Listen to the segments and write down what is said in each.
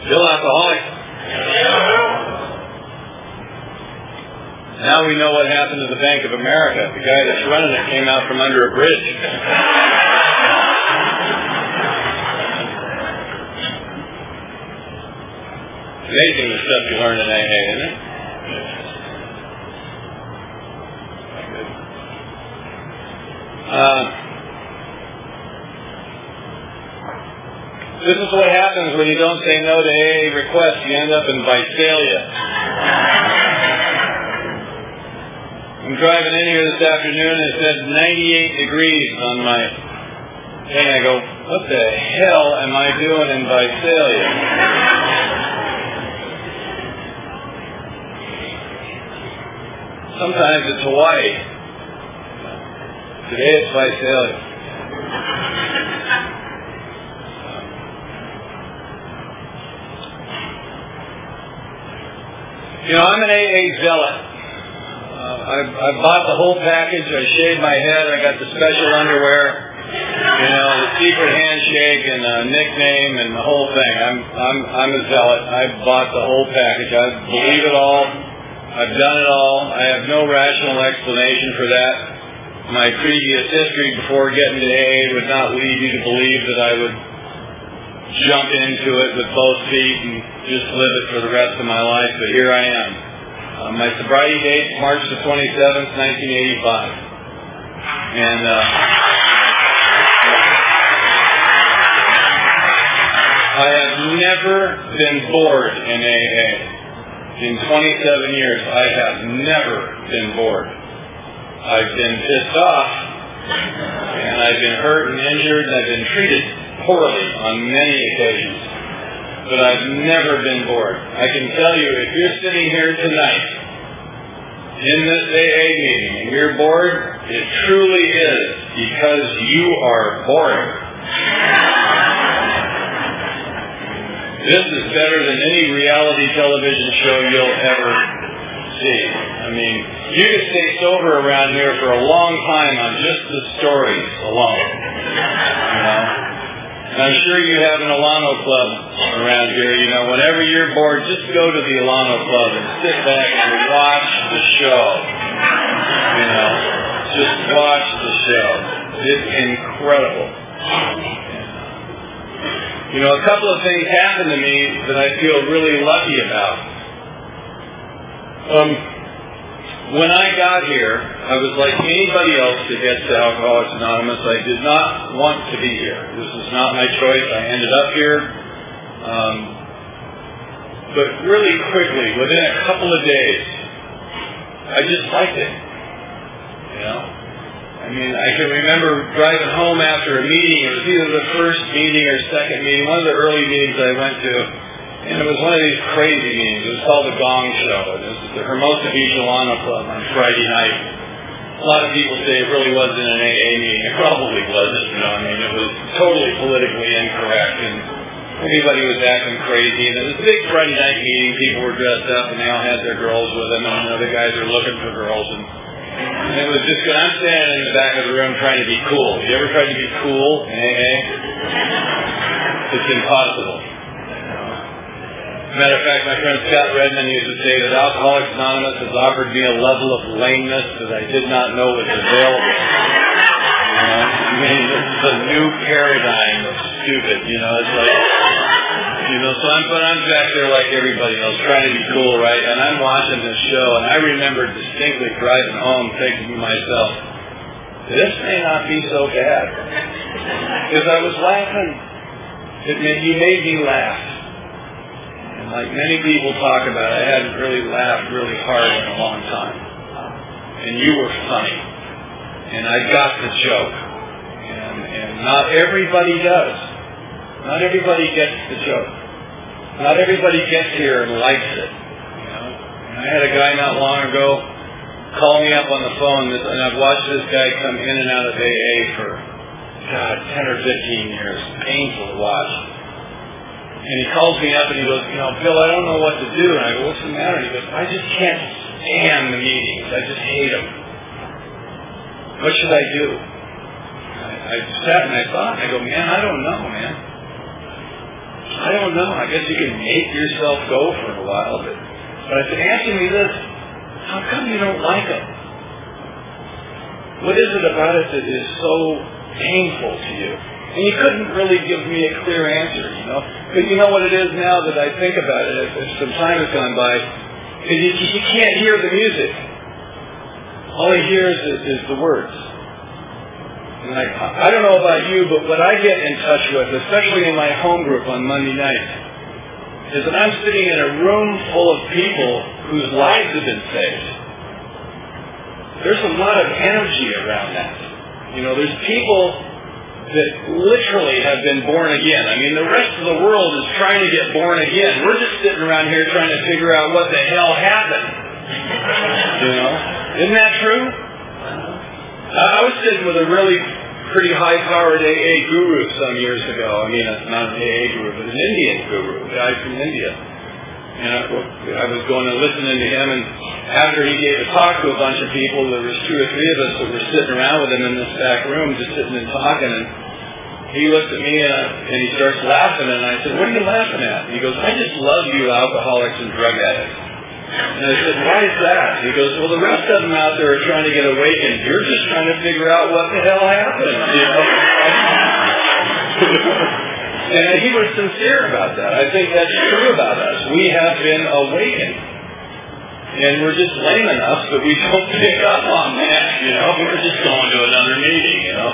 Still alcoholic. Now we know what happened to the Bank of America. The guy that's running it came out from under a bridge. Amazing the stuff you learn in AA, isn't it? Uh, this is what happens when you don't say no to AA requests. You end up in Visalia. I'm driving in here this afternoon and it said 98 degrees on my thing. I go, what the hell am I doing in Visalia? Sometimes it's Hawaii. Today it's Visalia. You know, I'm an AA zealot. Uh, I, I bought the whole package. I shaved my head. I got the special underwear. You know, the secret handshake and the nickname and the whole thing. I'm I'm I'm a zealot. I bought the whole package. I believe it all. I've done it all. I have no rational explanation for that. My previous history before getting to AA would not lead you to believe that I would jump into it with both feet and just live it for the rest of my life, but here I am. Uh, my sobriety date March the 27th, 1985. And uh, I have never been bored in AA. In 27 years, I have never been bored. I've been pissed off, and I've been hurt and injured, and I've been treated poorly on many occasions. But I've never been bored. I can tell you, if you're sitting here tonight in this AA meeting and you're bored, it truly is because you are boring. This is better than any reality television show you'll ever see. I mean, you could stay sober around here for a long time on just the stories alone. You know? I'm sure you have an Alano Club around here. You know, whenever you're bored, just go to the Alano Club and sit back and watch the show. You know, just watch the show. It's incredible. You know, a couple of things happened to me that I feel really lucky about. Um, when I got here, I was like anybody else that gets to Alcoholics Anonymous. I did not want to be here. This was not my choice. I ended up here. Um, but really quickly, within a couple of days, I just liked it. You know, I mean, I can remember driving home after a meeting. It was either the first meeting or second meeting, one of the early meetings I went to. And it was one of these crazy meetings. It was called the Gong Show. And this is the Hermosa Beach Alano Club on Friday night. A lot of people say it really wasn't an AA meeting. It probably wasn't. You know, I mean, it was totally politically incorrect. And everybody was acting crazy. And it was a big Friday night meeting. People were dressed up and they all had their girls with them. And other guys are looking for girls. And and it was just. I'm standing in the back of the room trying to be cool. You ever tried to be cool in AA? It's impossible. Matter of fact, my friend Scott Redmond used to say that Alcoholics Anonymous has offered me a level of lameness that I did not know was available. You know, I mean, this is a new paradigm of stupid. You know, it's like you know, so I'm, but I'm back there like everybody else, trying to be cool, right? And I'm watching this show, and I remember distinctly driving home thinking to myself, this may not be so bad. Because I was laughing. It made, you made me laugh. And like many people talk about, I hadn't really laughed really hard in a long time. And you were funny. And I got the joke. And, and not everybody does. Not everybody gets the joke. Not everybody gets here and likes it. You know? I had a guy not long ago call me up on the phone, and I've watched this guy come in and out of AA for, God, 10 or 15 years. Painful to watch. And he calls me up and he goes, you know, Bill, I don't know what to do. And I go, what's the matter? He goes, I just can't stand the meetings. I just hate them. What should I do? I, I sat and I thought, and I go, man, I don't know, man. I don't know. I guess you can make yourself go for a while, but, but I said, answer me this. How come you don't like them? What is it about it that is so painful to you? And you couldn't really give me a clear answer, you know. But you know what it is now that I think about it, as, some time has gone by, is you, you can't hear the music. All he hears is, is the words. And I, I don't know about you, but what I get in touch with, especially in my home group on Monday nights, is that I'm sitting in a room full of people whose lives have been saved. There's a lot of energy around that. You know, there's people that literally have been born again. I mean, the rest of the world is trying to get born again. We're just sitting around here trying to figure out what the hell happened. You know? Isn't that true? I was sitting with a really pretty high-powered AA guru some years ago. I mean, not an AA guru, but an Indian guru, a guy from India. And I, was going and listening to him, and after he gave a talk to a bunch of people, there was two or three of us that were sitting around with him in this back room, just sitting and talking, and he looked at me uh, and he starts laughing, and I said, what are you laughing at? And he goes, I just love you alcoholics and drug addicts. And I said, why is that? He goes, well, the rest of them out there are trying to get awakened. You're just trying to figure out what the hell happened. You know? and he was sincere about that. I think that's true about us. We have been awakened. And we're just lame enough that we don't pick up on that, you know. We're just going to another meeting, you know.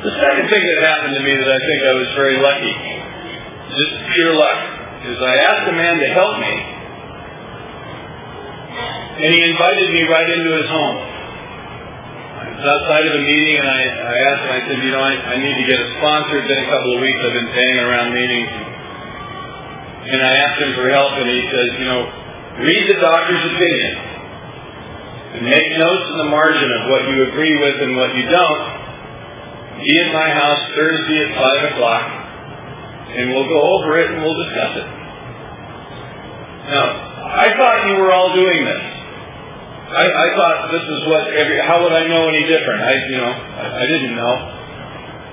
The second thing that happened to me that I think I was very lucky, just pure luck, is I asked a man to help me, and he invited me right into his home. Was outside of a meeting, and I, I asked him, I said, you know, I, I need to get a sponsor. It's been a couple of weeks. I've been paying around meetings. And I asked him for help, and he says, you know, read the doctor's opinion and make notes in the margin of what you agree with and what you don't. Be at my house Thursday at 5 o'clock, and we'll go over it and we'll discuss it. Now, I thought you were all doing this. I, I thought this is what every, how would I know any different? I, you know, I, I didn't know.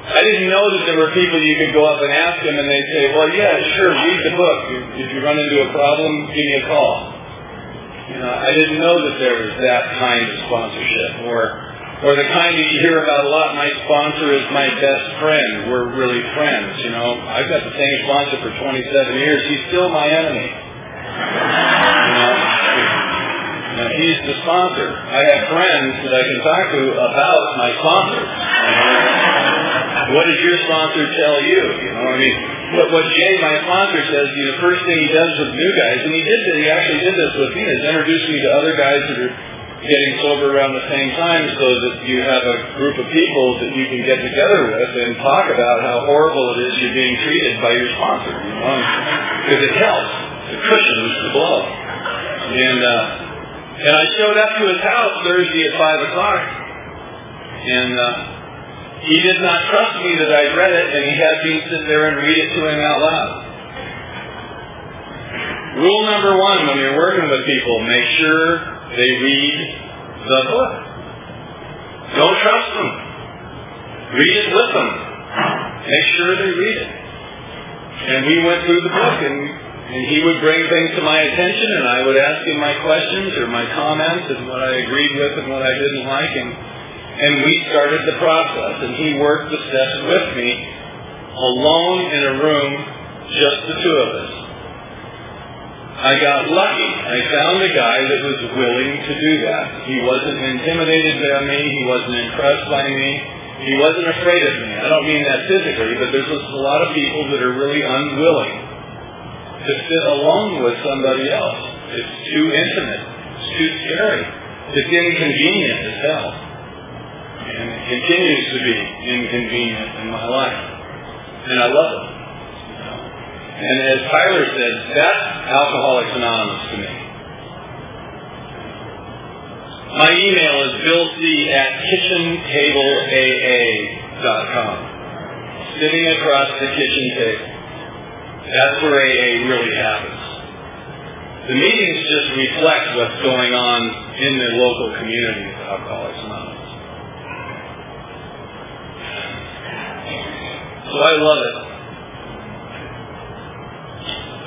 I didn't know that there were people you could go up and ask them and they'd say, well, yeah, sure, read the book. If you run into a problem, give me a call. You know, I didn't know that there was that kind of sponsorship or, or the kind that you hear about a lot. My sponsor is my best friend. We're really friends. You know, I've got the same sponsor for 27 years. He's still my enemy. You know, now, he's the sponsor. I have friends that I can talk to about my sponsor. What did your sponsor tell you? You know, I mean, what, what Jay, my sponsor, says, you know, the first thing he does with new guys, and he did this, he actually did this with me, is introduce me to other guys that are getting sober around the same time so that you have a group of people that you can get together with and talk about how horrible it is you're being treated by your sponsor, you know, because it helps. It cushions the blow. And, uh, and I showed up to his house Thursday at 5 o'clock, and uh, he did not trust me that I'd read it, and he had me sit there and read it to him out loud. Rule number one when you're working with people, make sure they read the book. Don't trust them. Read it with them. Make sure they read it. And we went through the book, and, and he would bring things to my attention, and I would ask him my questions or my comments and what I agreed with and what I didn't like, and and we started the process. And he worked the steps with me, alone in a room, just the two of us. I got lucky. I found a guy that was willing to do that. He wasn't intimidated by me. He wasn't impressed by me. He wasn't afraid of me. I don't mean that physically, but there's just a lot of people that are really unwilling to sit alone with somebody else. It's too intimate. It's too scary. It's inconvenient as hell. And it continues to be inconvenient in my life. And I love it. And as Tyler said, that's Alcoholics Anonymous to me. My email is billc at kitchentableaa.com. Sitting across the kitchen table. That's where AA really happens. The meetings just reflect what's going on in the local community of Alcoholics Anonymous. So I love it.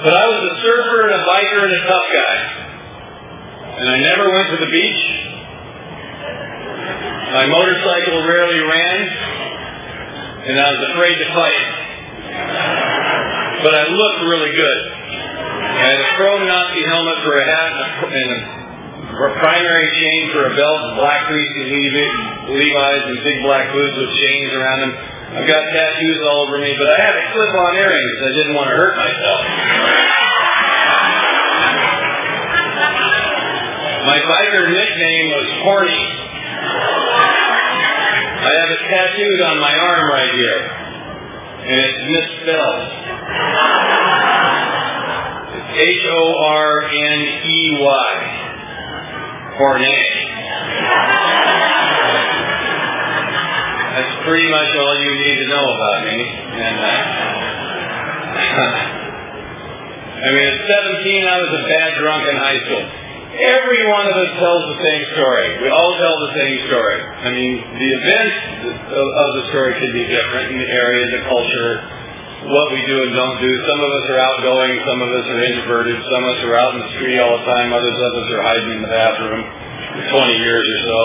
But I was a surfer and a biker and a tough guy. And I never went to the beach. My motorcycle rarely ran. And I was afraid to fight. But I looked really good. I had a chrome Nazi helmet for a hat and a primary chain for a belt and black greasy Levi's and big black boots with chains around them. I've got tattoos all over me, but I had a clip-on earrings. I didn't want to hurt myself. My biker nickname was Horny. I have it tattooed on my arm right here, and it's misspelled. H-O-R-N-E-Y. Horny. That's pretty much all you need to know about me. And uh, I mean, at 17, I was a bad drunk in high school. Every one of us tells the same story. We all tell the same story. I mean, the events of, the story can be different in the area, the culture, what we do and don't do. Some of us are outgoing, some of us are introverted, some of us are out in the street all the time, others of us are hiding in the bathroom for 20 years or so.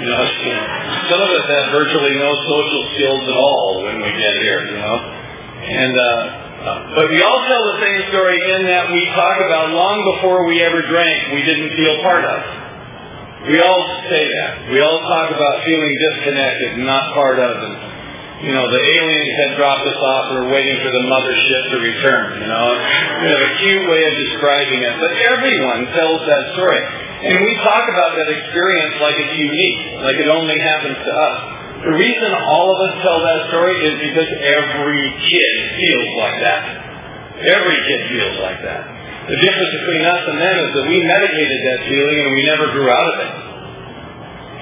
You know, some of us have virtually no social skills at all when we get here, you know. And uh, but we all tell the same story in that we talk about long before we ever drank, we didn't feel part of. We all say that. We all talk about feeling disconnected, not part of, and you know, the aliens had dropped us off. We're waiting for the mothership to return. You know, we have a cute way of describing it, but everyone tells that story. And we talk about that experience like it's unique, like it only happens to us. The reason all of us tell that story is because every kid feels like that. Every kid feels like that. The difference between us and them is that we medicated that feeling and we never grew out of it.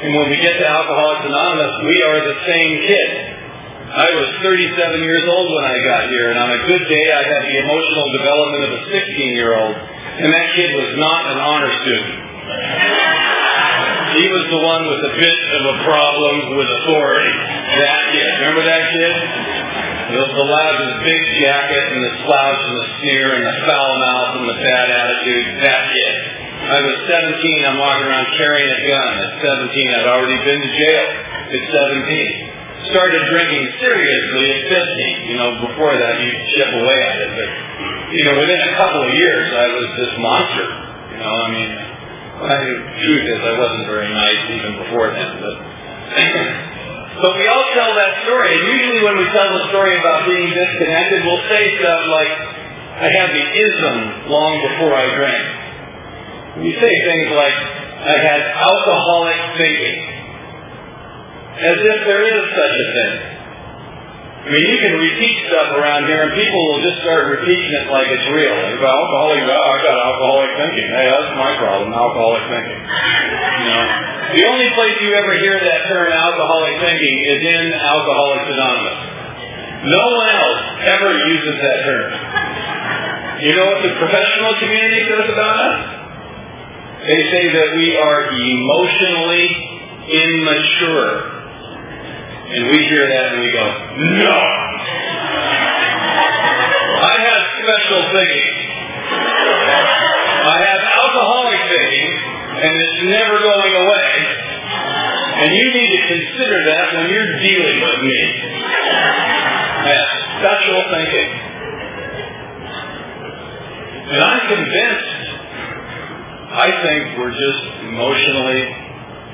And when we get to Alcoholics Anonymous, we are the same kid. I was 37 years old when I got here, and on a good day, I had the emotional development of a 16 year old, and that kid was not an honor student. He was the one with a bit of a problem with authority. That kid. Remember that kid? The, the lad with the big jacket and the slouch and the sneer and the foul mouth and the bad attitude. That kid. I was 17. I'm walking around carrying a gun. At 17, I'd already been to jail. At 17. Started drinking seriously at 15. You know, before that, you chip away at it. But, you know, within a couple of years, I was this monster. You know, I mean, I, the truth is, I wasn't very nice even before then. But, but we all tell that story. And usually, when we tell the story about being disconnected, we'll say stuff like, "I had the ism long before I drank." We say things like, "I had alcoholic thinking," as if there is such a thing. I mean, you can repeat stuff around here, and people will just start repeating it like it's real. Like, alcoholic, oh, I got alcoholic thinking. Hey, that's my problem, alcoholic thinking. You know, the only place you ever hear that term alcoholic thinking is in Alcoholics Anonymous. No one else ever uses that term. You know what the professional community says about us? They say that we are emotionally immature. And we hear that and we go, no! I have special thinking. I have alcoholic thinking, and it's never going away. And you need to consider that when you're dealing with me. I have special thinking. And I'm convinced, I think we're just emotionally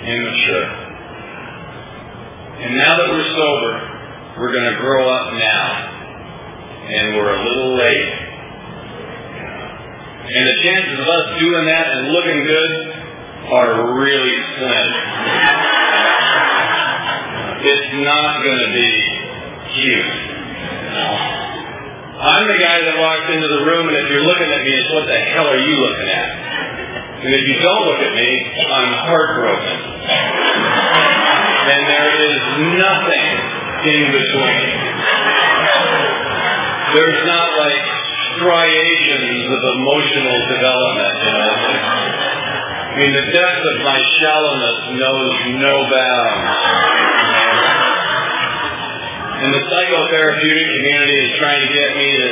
immature. And now that we're sober, we're going to grow up now. And we're a little late. And the chances of us doing that and looking good are really slim. It's not going to be cute. I'm the guy that walks into the room and if you're looking at me, it's what the hell are you looking at? And if you don't look at me, I'm heartbroken. And there is nothing in between. There's not like striations of emotional development, you know. I mean, the depth of my shallowness knows no bounds. And the psychotherapeutic community is trying to get me to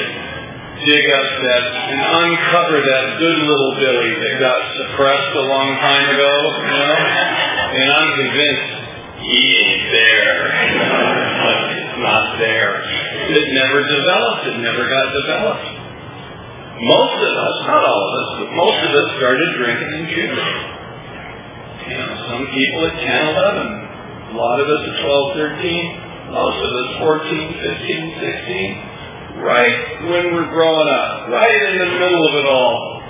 dig up that and uncover that good little Billy that got suppressed a long time ago, you know? And I'm convinced he ain't there. it's not there. It never developed. It never got developed. Most of us, not all of us, but most of us started drinking in puberty. You know, some people at 10, 11. A lot of us at 12, 13. Most of us 14, 15, 16 right when we're growing up, right in the middle of it all.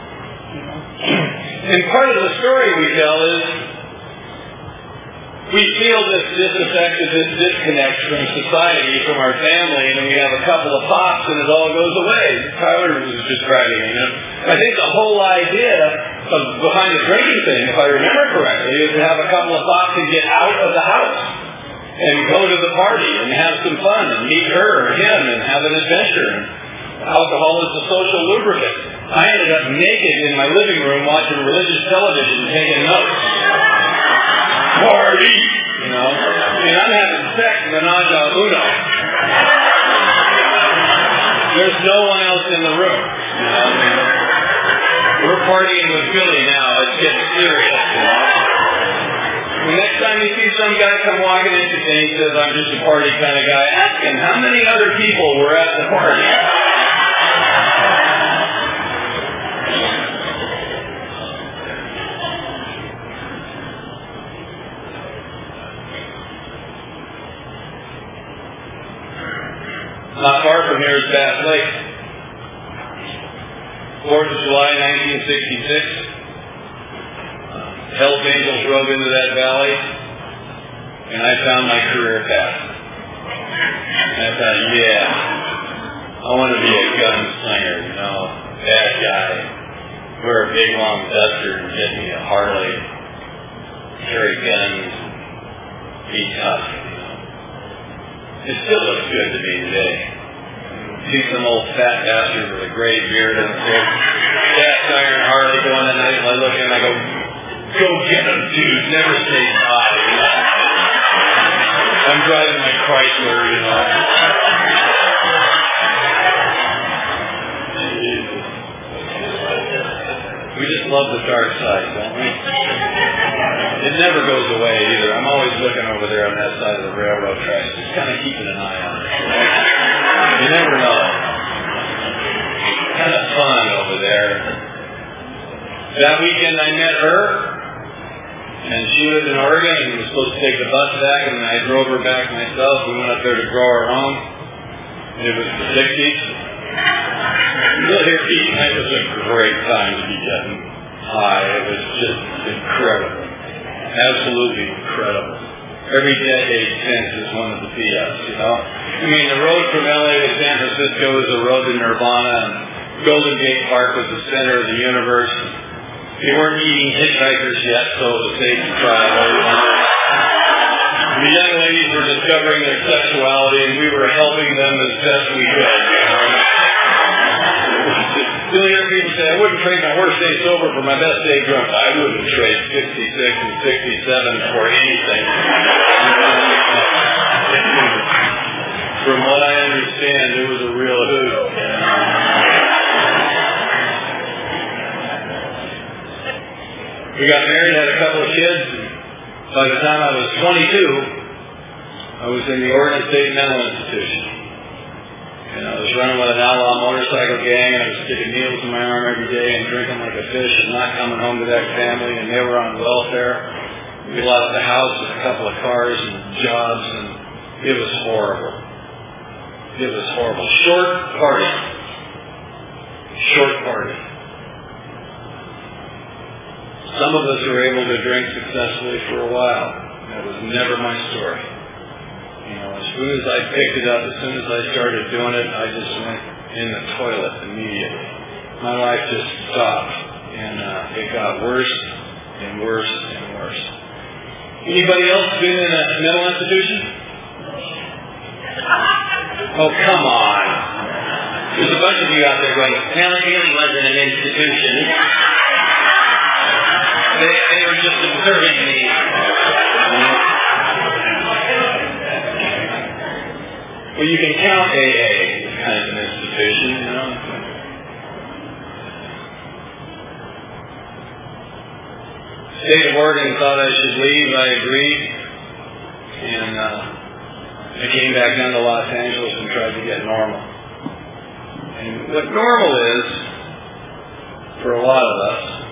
And part of the story we tell is we feel this disaffected, this disconnect from society, from our family, and we have a couple of pops and it all goes away. Tyler was describing it. You know? I think the whole idea of behind the drinking thing, if I remember correctly, is to have a couple of pops and get out of the house and go to the party and have some fun and meet her or him and have an adventure. Alcohol is a social lubricant. I ended up naked in my living room watching religious television taking notes. Party! You know? And I'm having sex menage a uno. There's no one else in the room. You know? We're partying with Billy now. It's getting serious. The next time you see some guy come walking in and he says, I'm just a party kind of guy, ask him how many other people were at the party. Not far from here is Bass Lake. 4th of July, 1966. Uh, Hells Angels drove into that valley, and I found my career path. And I thought, yeah, I want to be a gunslinger, you know, bad guy, wear a big long duster and get me a Harley, carry guns, be tough. It still looks good to me today. See some old fat bastard with a gray beard and a cast iron Harley going at night, and I look at him and I go, Go get them, dude. Never say bye. I'm driving my Chrysler, you know. We just love the dark side, don't we? It never goes away either. I'm always looking over there on that side of the railroad tracks, just kind of keeping an eye on it. You never know. Kind of fun over there. That weekend I met her. And she lived in Oregon and was supposed to take the bus back, and I drove her back myself. We went up there to grow our own. And it was the 60s. You'll hear Pete, It was a great time to be getting high. It was just incredible. Absolutely incredible. Every decade since is one of the PS, you know? I mean, the road from LA to San Francisco is the road to Nirvana, and Golden Gate Park was the center of the universe. They weren't eating hitchhikers yet, so it was safe to travel. The young ladies were discovering their sexuality, and we were helping them as best we could. You'll hear people say, I wouldn't trade my worst day sober for my best day drunk. I wouldn't trade 66 and 67 for anything. From what I understand, it was a real hoot. We got married, had a couple of kids. By the time I was 22, I was in the Oregon State Mental Institution. And I was running with an outlaw motorcycle gang, and I was sticking needles in my arm every day and drinking like a fish and not coming home to that family, and they were on welfare. We left the house with a couple of cars and jobs, and it was horrible. It was horrible. Short party. Short party. Some of us were able to drink successfully for a while. That was never my story. You know, as soon as I picked it up, as soon as I started doing it, I just went in the toilet immediately. My life just stopped, and uh, it got worse and worse and worse. Anybody else been in a mental institution? Oh, come on. There's a bunch of you out there going, well, it wasn't an institution. They, they were just observing me. Well, you can count AA as kind of an institution, you know. State of Oregon thought I should leave. I agreed, and uh, I came back down to Los Angeles and tried to get normal. And what normal is for a lot of us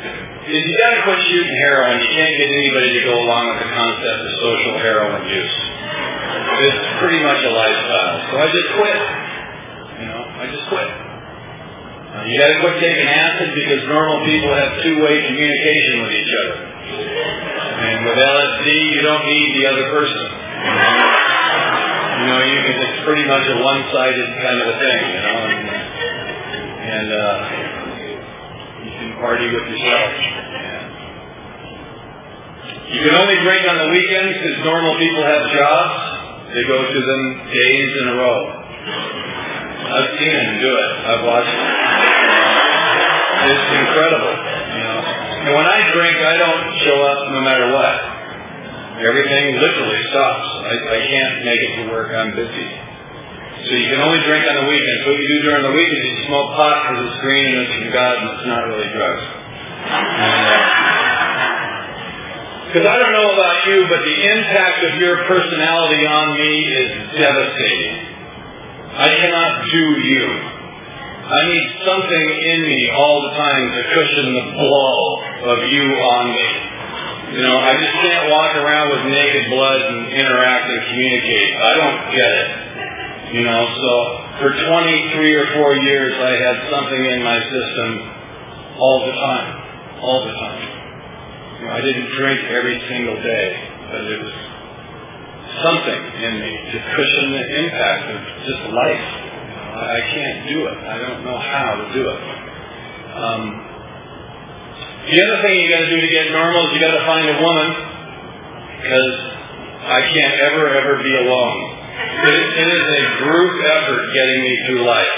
is you got to quit shooting heroin. You can't get anybody to go along with the concept of social heroin use. It's pretty much a lifestyle. So I just quit. You know, I just quit. Uh, you got to quit taking acid because normal people have two-way communication with each other. And with LSD, you don't need the other person. You know, you can, it's pretty much a one-sided kind of a thing, you know. And, and uh, can party with yourself. You can only drink on the weekends because normal people have jobs. They go to them days in a row. I've seen them do it. I've watched it. It's incredible. You know. And when I drink, I don't show up no matter what. Everything literally stops. I, I can't make it to work. I'm busy. So you can only drink on the weekends. What you do during the week is you smoke pot because it's green and it's from God and it's not really drugs. Because I don't know about you, but the impact of your personality on me is devastating. I cannot do you. I need something in me all the time to cushion the blow of you on me. You know, I just can't walk around with naked blood and interact and communicate. I don't get it. You know, so for 23 or 4 years I had something in my system all the time. All the time. You know, I didn't drink every single day, but it was something in me to cushion the impact of just life. You know, I can't do it. I don't know how to do it. Um, the other thing you got to do to get normal is you got to find a woman, because I can't ever ever be alone. It, it is a group effort getting me through life.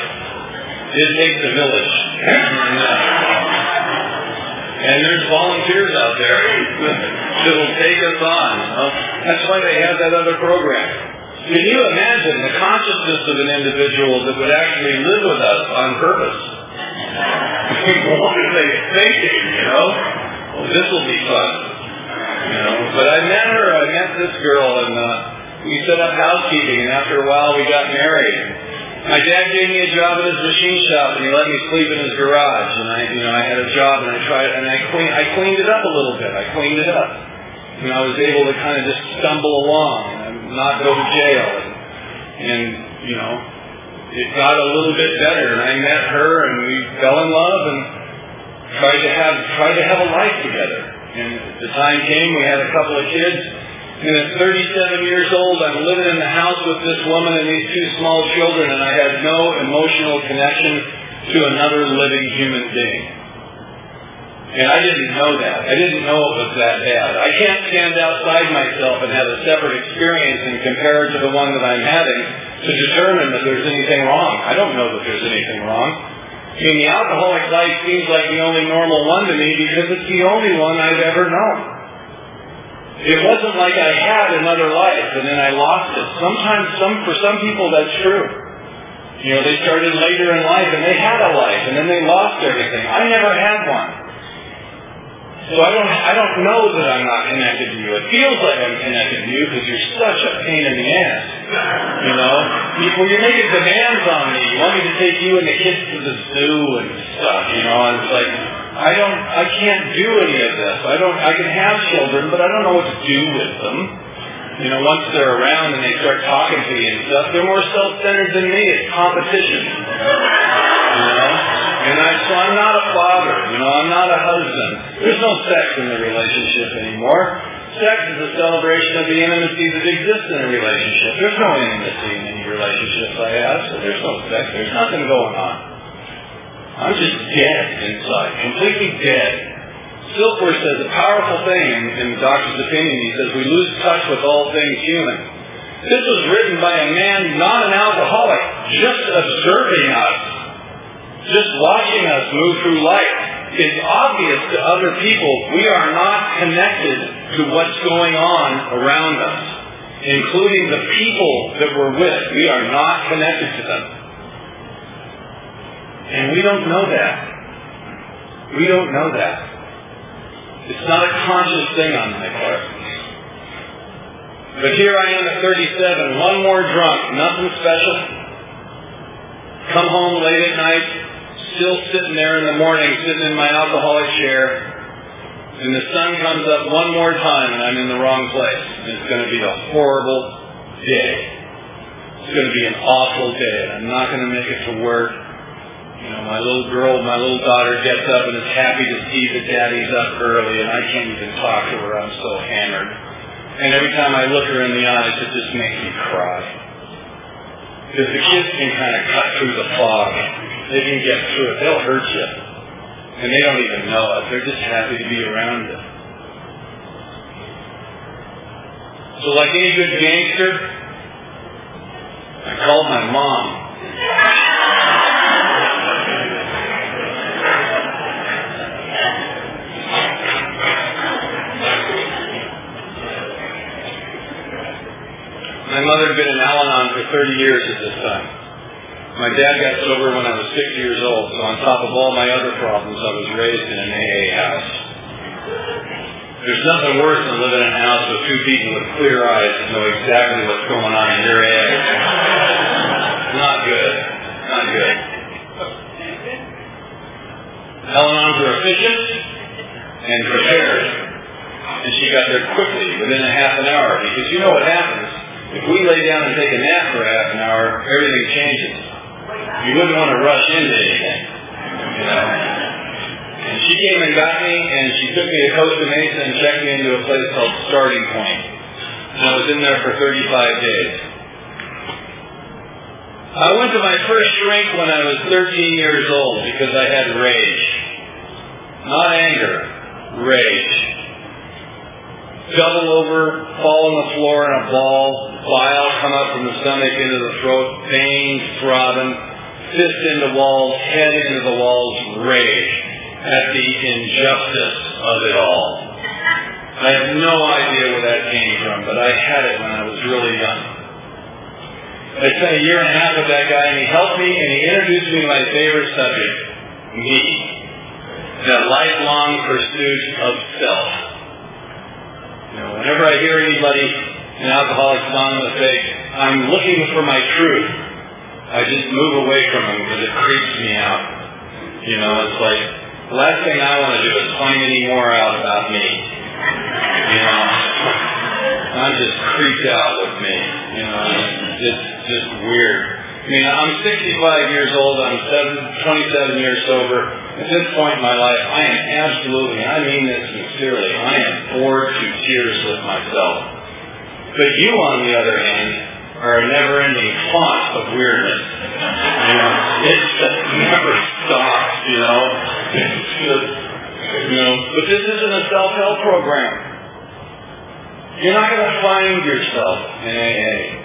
It takes a village. And, there's volunteers out there that'll take us on. That's why they have that other program. Can you imagine the consciousness of an individual that would actually live with us on purpose? what are they thinking, you know? Well, this will be fun. You know, but I met her, I met this girl, and uh, we set up housekeeping, and after a while we got married. My dad gave me a job at his machine shop, and he let me sleep in his garage. And I, you know, I had a job, and I tried, and I clean, I cleaned it up a little bit. I cleaned it up. You know, I was able to kind of just stumble along and not go to jail, and, and you know, it got a little bit better. And I met her, and we fell in love, and tried to have tried to have a life together. And the time came, we had a couple of kids. And at 37 years old, I'm living in the house with this woman and these two small children, and I had no emotional connection to another living human being. And I didn't know that. I didn't know it was that bad. I can't stand outside myself and have a separate experience and compare it to the one that I'm having to determine that there's anything wrong. I don't know that there's anything wrong. I mean, the alcoholic life seems like the only normal one to me because it's the only one I've ever known. It wasn't like I had another life and then I lost it. Sometimes, some for some people, that's true. You know, they started later in life and they had a life and then they lost everything. I never had one. So I don't, I don't know that I'm not connected to you. It feels like I'm connected to you because you're such a pain in the ass. You know, when you're making demands on me, you want me to take you and the kids to the zoo and stuff. You know, and it's like I don't, I can't do any of this. I don't, I can have children, but I don't know what to do with them. You know, once they're around and they start talking to you and stuff, they're more self-centered than me. It's competition. You know. And I, so I'm not a father, you know, I'm not a husband. There's no sex in the relationship anymore. Sex is a celebration of the intimacy that exists in a relationship. There's no intimacy in any relationships I have, so there's no sex. There's nothing going on. I'm just dead inside, completely dead. Silkworth says a powerful thing in, the doctor's opinion. He says we lose touch with all things human. This was written by a man, not an alcoholic, just observing us just watching us move through life, it's obvious to other people we are not connected to what's going on around us. including the people that we're with. We are not connected to them. And we don't know that. We don't know that. It's not a conscious thing on my part. But here I am at 37, one more drunk, nothing special. Come home late at night, still sitting there in the morning, sitting in my alcoholic chair, and the sun comes up one more time and I'm in the wrong place. And it's going to be a horrible day. It's going to be an awful day. I'm not going to make it to work. You know, my little girl, my little daughter gets up and is happy to see that daddy's up early and I can't even talk to her. I'm so hammered. And every time I look her in the eyes, it just makes me cry. Because the kids can kind of cut through the fog. They can get through it. They'll hurt you. And they don't even know it. They're just happy to be around you. So like any good gangster, I called my mom. My mother had been in Al-Anon for 30 years at this time. My dad got sober when I was six years old, so on top of all my other problems, I was raised in an AA house. There's nothing worse than living in a house with two people with clear eyes that know exactly what's going on in your head. Not good. Not good. Al-Anons were efficient and prepared. And she got there quickly, within a half an hour, because you know what happens. If we lay down and take a nap for half an hour, everything changes. You wouldn't want to rush into anything. You know? And she came and got me, and she took me to Costa Mesa and checked me into a place called Starting Point. And I was in there for 35 days. I went to my first shrink when I was 13 years old because I had rage. Not anger, rage. Double over, fall on the floor in a ball, bile come up from the stomach into the throat, veins throbbing, fist into walls, head into the walls, rage at the injustice of it all. I have no idea where that came from, but I had it when I was really young. I spent a year and a half with that guy, and he helped me, and he introduced me to my favorite subject, me. The lifelong pursuit of self. You know, whenever I hear anybody in Alcoholics Anonymous say, I'm looking for my truth, I just move away from them because it creeps me out. You know, it's like, the last thing I want to do is find any more out about me. You know, I'm just creeped out with me. You know, it's just weird. I mean, I'm 65 years old. I'm seven, 27 years sober. At this point in my life, I am absolutely, I mean this sincerely, I am bored to tears with myself. But you, on the other hand, are a never-ending font of weirdness. You know, it just never stops, you know. It's just, you know, but this isn't a self-help program. You're not going to find yourself in AA.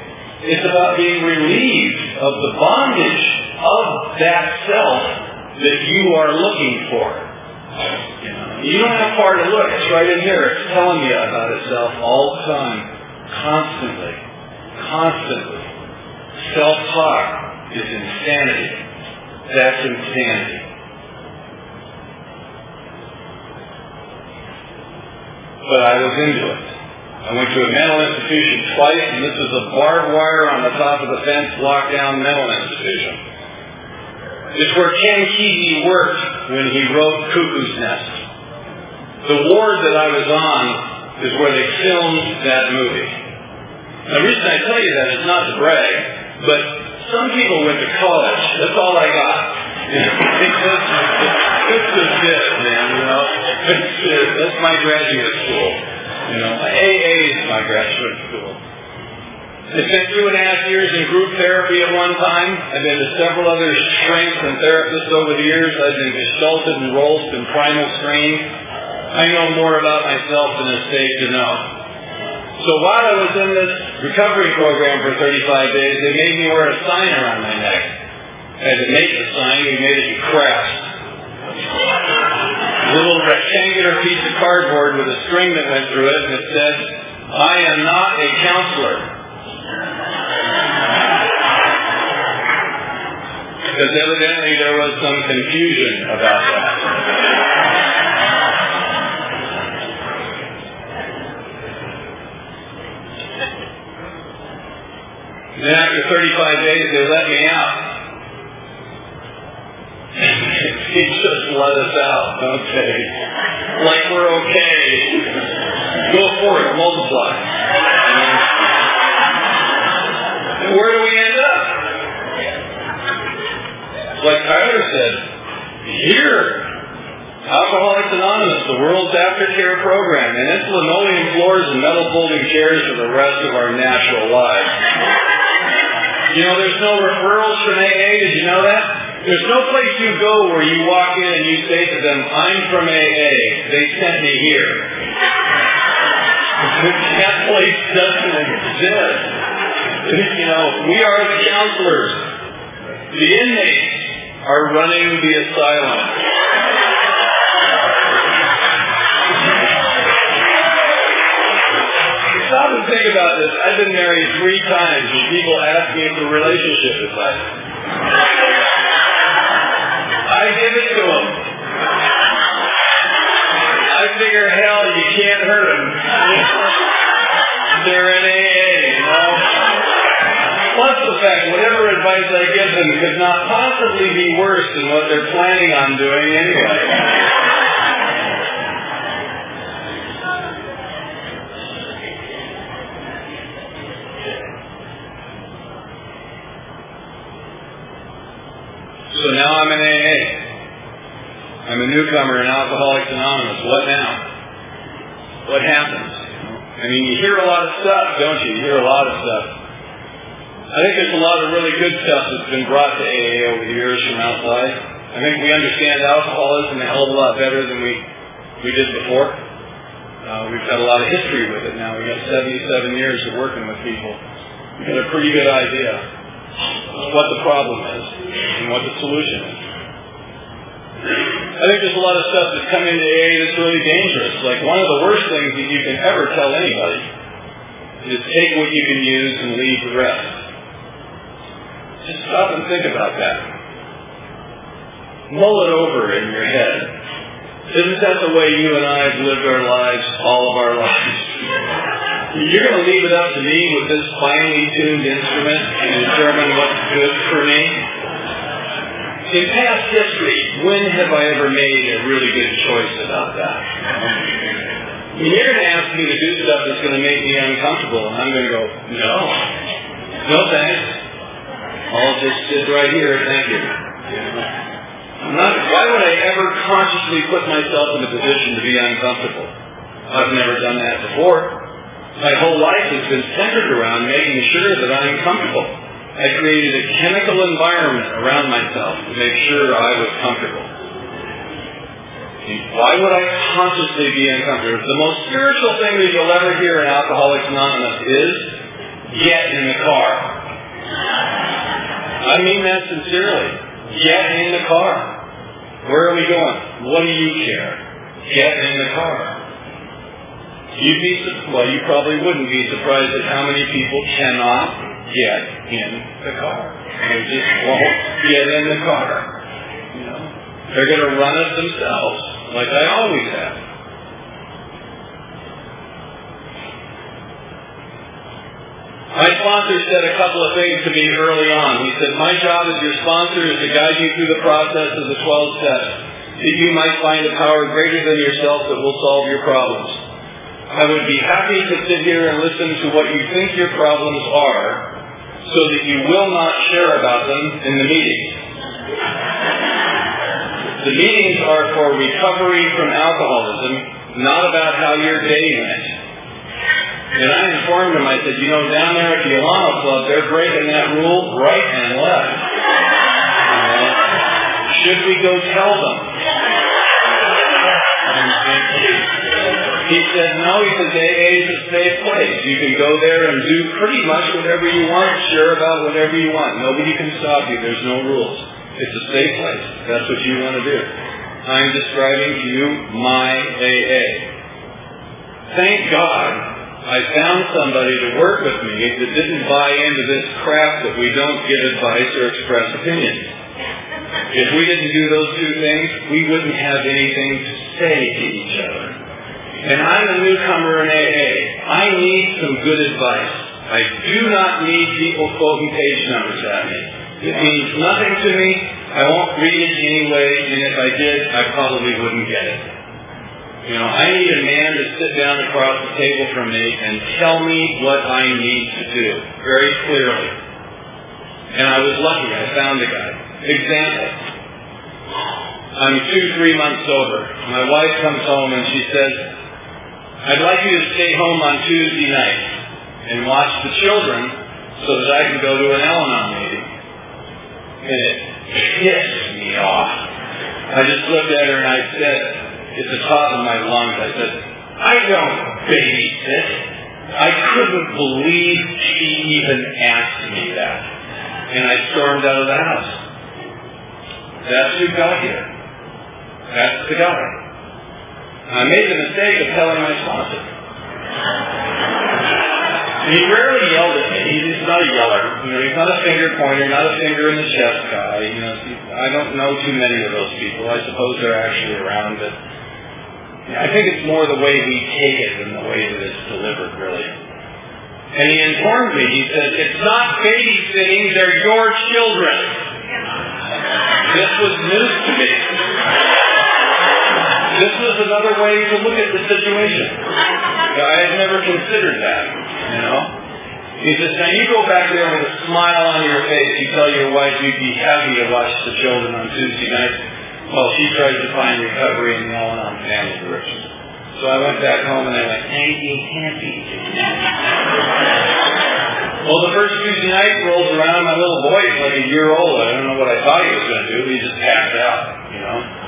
It's about being relieved of the bondage of that self that you are looking for. You, you don't have far to look. It's right in here. It's telling you about itself all the time, constantly, constantly. Self-talk is insanity. That's insanity. But I was into it. I went to a mental institution twice, and this was a barbed wire on the top of the fence lockdown mental institution. It's where Ken Kesey worked when he wrote Cuckoo's Nest. The ward that I was on is where they filmed that movie. The reason I tell you that is not to brag, but some people went to college. That's all I got. this is it, man, you know. It's, it. That's my graduate school. You know, AA is my graduate school. I spent two and a half years in group therapy at one time. I've been to several other strengths and therapists over the years. I've been consulted and Rolfed and primal scream. I know more about myself than it's safe to know. So while I was in this recovery program for 35 days, they made me wear a sign around my neck. I had to make the sign. We made it in crafts. Little rectangular piece of cardboard with a string that went through it, and it said, I am not a counselor. Because evidently there was some confusion about that. Then after 35 days, they let me out. He just let us out, they? Like we're okay. Go for it, multiply. Where do we end up? Like Tyler said, here. Alcoholics Anonymous, the world's aftercare program, and it's linoleum floors and metal folding chairs for the rest of our natural lives. You know, there's no referrals from AA. Did you know that? There's no place you go where you walk in and you say to them, I'm from AA. They sent me here. that place doesn't exist. You know, we are the counselors. The inmates are running the asylum. Stop and think about this. I've been married three times and people ask me if the relationship is like. I give it to them. I figure, hell, you can't hurt them. They're in AA, you know? Plus the fact, whatever advice I give them could not possibly be worse than what they're planning on doing anyway. So now I'm in AA. I'm a newcomer in Alcoholics Anonymous. What now? What happens? I mean, you hear a lot of stuff, don't you? You hear a lot of stuff. I think there's a lot of really good stuff that's been brought to AA over the years from outside. I think we understand alcoholism a hell of a lot better than we, we did before. Uh, we've got a lot of history with it now. We've got 77 years of working with people. We've got a pretty good idea what the problem is and what the solution is. I think there's a lot of stuff that's come into AA that's really dangerous. Like one of the worst things that you can ever tell anybody is take what you can use and leave the rest. Just stop and think about that. Mull it over in your head. Isn't that the way you and I have lived our lives all of our lives? You're going to leave it up to me with this finely tuned instrument and determine what's good for me? In past history, when have I ever made a really good choice about that? I you're going to ask me to do stuff that's going to make me uncomfortable, and I'm going to go, no. No thanks. I'll just sit right here, thank you. Not, why would I ever consciously put myself in a position to be uncomfortable? I've never done that before. My whole life has been centered around making sure that I'm comfortable. I created a chemical environment around myself to make sure I was comfortable. Why would I consciously be uncomfortable? The most spiritual thing that you'll ever hear in Alcoholics Anonymous is get in the car. I mean that sincerely. Get in the car. Where are we going? What do you care? Get in the car. You'd be well, you probably wouldn't be surprised at how many people cannot get in the car. They just won't get in the car. You know, they're going to run it themselves, like I always have. My sponsor said a couple of things to me early on. He said, my job as your sponsor is to guide you through the process of the 12 steps, that you might find a power greater than yourself that will solve your problems. I would be happy to sit here and listen to what you think your problems are, so that you will not share about them in the meetings. The meetings are for recovery from alcoholism, not about how your day went. And I informed him, I said, you know, down there at the Alano Club, they're breaking that rule right and left. Uh, should we go tell them? He said, no, he says, AA is a safe place. You can go there and do pretty much whatever you want, share about whatever you want. Nobody can stop you. There's no rules. It's a safe place. That's what you want to do. I'm describing to you my AA. Thank God I found somebody to work with me that didn't buy into this crap that we don't give advice or express opinions. If we didn't do those two things, we wouldn't have anything to say to each other. And I'm a newcomer in AA. I need some good advice. I do not need people quoting page numbers at me. It means nothing to me. I won't read it anyway, and if I did, I probably wouldn't get it. You know, I need a man to sit down across the table from me and tell me what I need to do very clearly. And I was lucky. I found a guy. Example. I'm two, three months sober. My wife comes home and she says, I'd like you to stay home on Tuesday night and watch the children so that I can go to an Al-Anon meeting. And it pissed me off. I just looked at her and I said, at the top of my lungs, I said, I don't babysit. I couldn't believe she even asked me that. And I stormed out of the house. That's who got here. That's the guy. I made the mistake of telling my sponsor. He rarely yelled at me. He's not a yeller. You know, he's not a finger pointer, not a finger in the chest guy. You know, I don't know too many of those people. I suppose they're actually around, but I think it's more the way we take it than the way that it's delivered, really. And he informed me, he said, it's not babysitting, they're your children. This was news to me. This was another way to look at the situation. I had never considered that, you know. He says, now you go back there with a smile on your face. You tell your wife you'd be happy to watch the children on Tuesday night while she tries to find recovery in the Al-Anon family groups. So I went back home and I went, ain't you happy? well, the first Tuesday night rolls around, my little boy is like a year old. I don't know what I thought he was going to do. He just passed out, you know.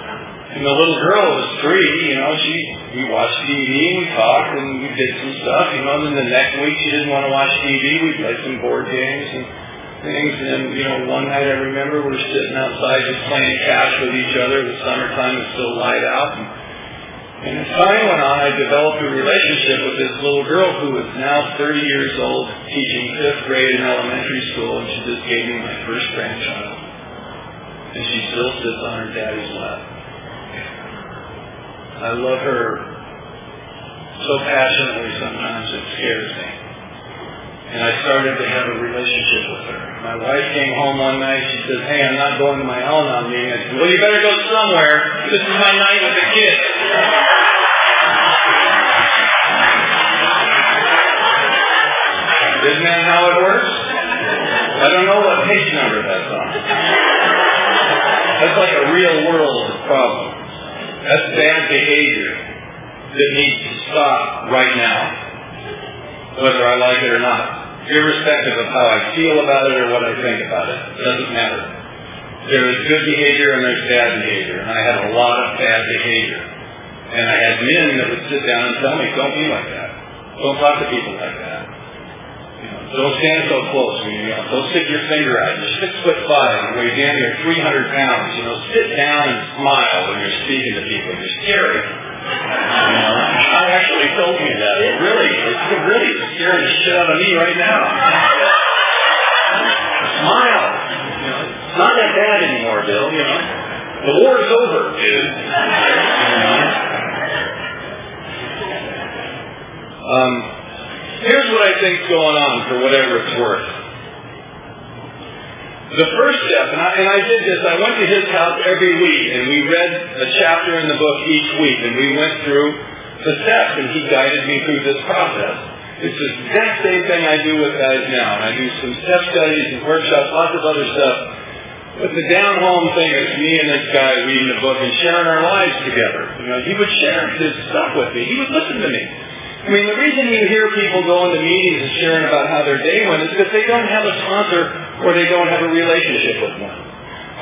And the little girl was three, you know, she, we watched TV we talked and we did some stuff, you know, and then the next week she didn't want to watch TV, we played some board games and things, and then, you know, one night I remember we were sitting outside just playing cash with each other, the summertime was still light out, and, and as time went on, I developed a relationship with this little girl who is now 30 years old, teaching fifth grade in elementary school, and she just gave me my first grandchild. And she still sits on her daddy's lap. I love her so passionately sometimes it scares me. And I started to have a relationship with her. My wife came home one night, she says, hey, I'm not going to my Al-Anon meeting. I said, well, you better go somewhere. This is my night with the kids. Isn't that how it works? I don't know what page number that's on. That's like a real world problem. That's bad behavior that needs to stop right now, whether I like it or not, irrespective of how I feel about it or what I think about it. It doesn't matter. There is good behavior and there's bad behavior, and I had a lot of bad behavior. And I had men that would sit down and tell me, don't be like that. Don't talk to people like that. You know, don't stand so close. You know, don't stick your finger out. You're six foot five and weigh damn near 300 pounds. You know, sit down and smile when you're speaking to people. You're scary. You know, I actually told you that. It really, it's really scaring the shit out of me right now. Smile. You know, it's not that bad anymore, Bill. You know, the war's over, dude. You know? Um, here's what I think's going on for whatever it's worth. The first step, and I, and I did this, I went to his house every week and we read a chapter in the book each week and we went through the steps and he guided me through this process. It's the exact same thing I do with guys now. And I do some step studies and workshops, lots of other stuff. But the down home thing is me and this guy reading a book and sharing our lives together. You know, he would share his stuff with me. He would listen to me. I mean, the reason you hear people going to meetings and sharing about how their day went is because they don't have a sponsor or they don't have a relationship with one.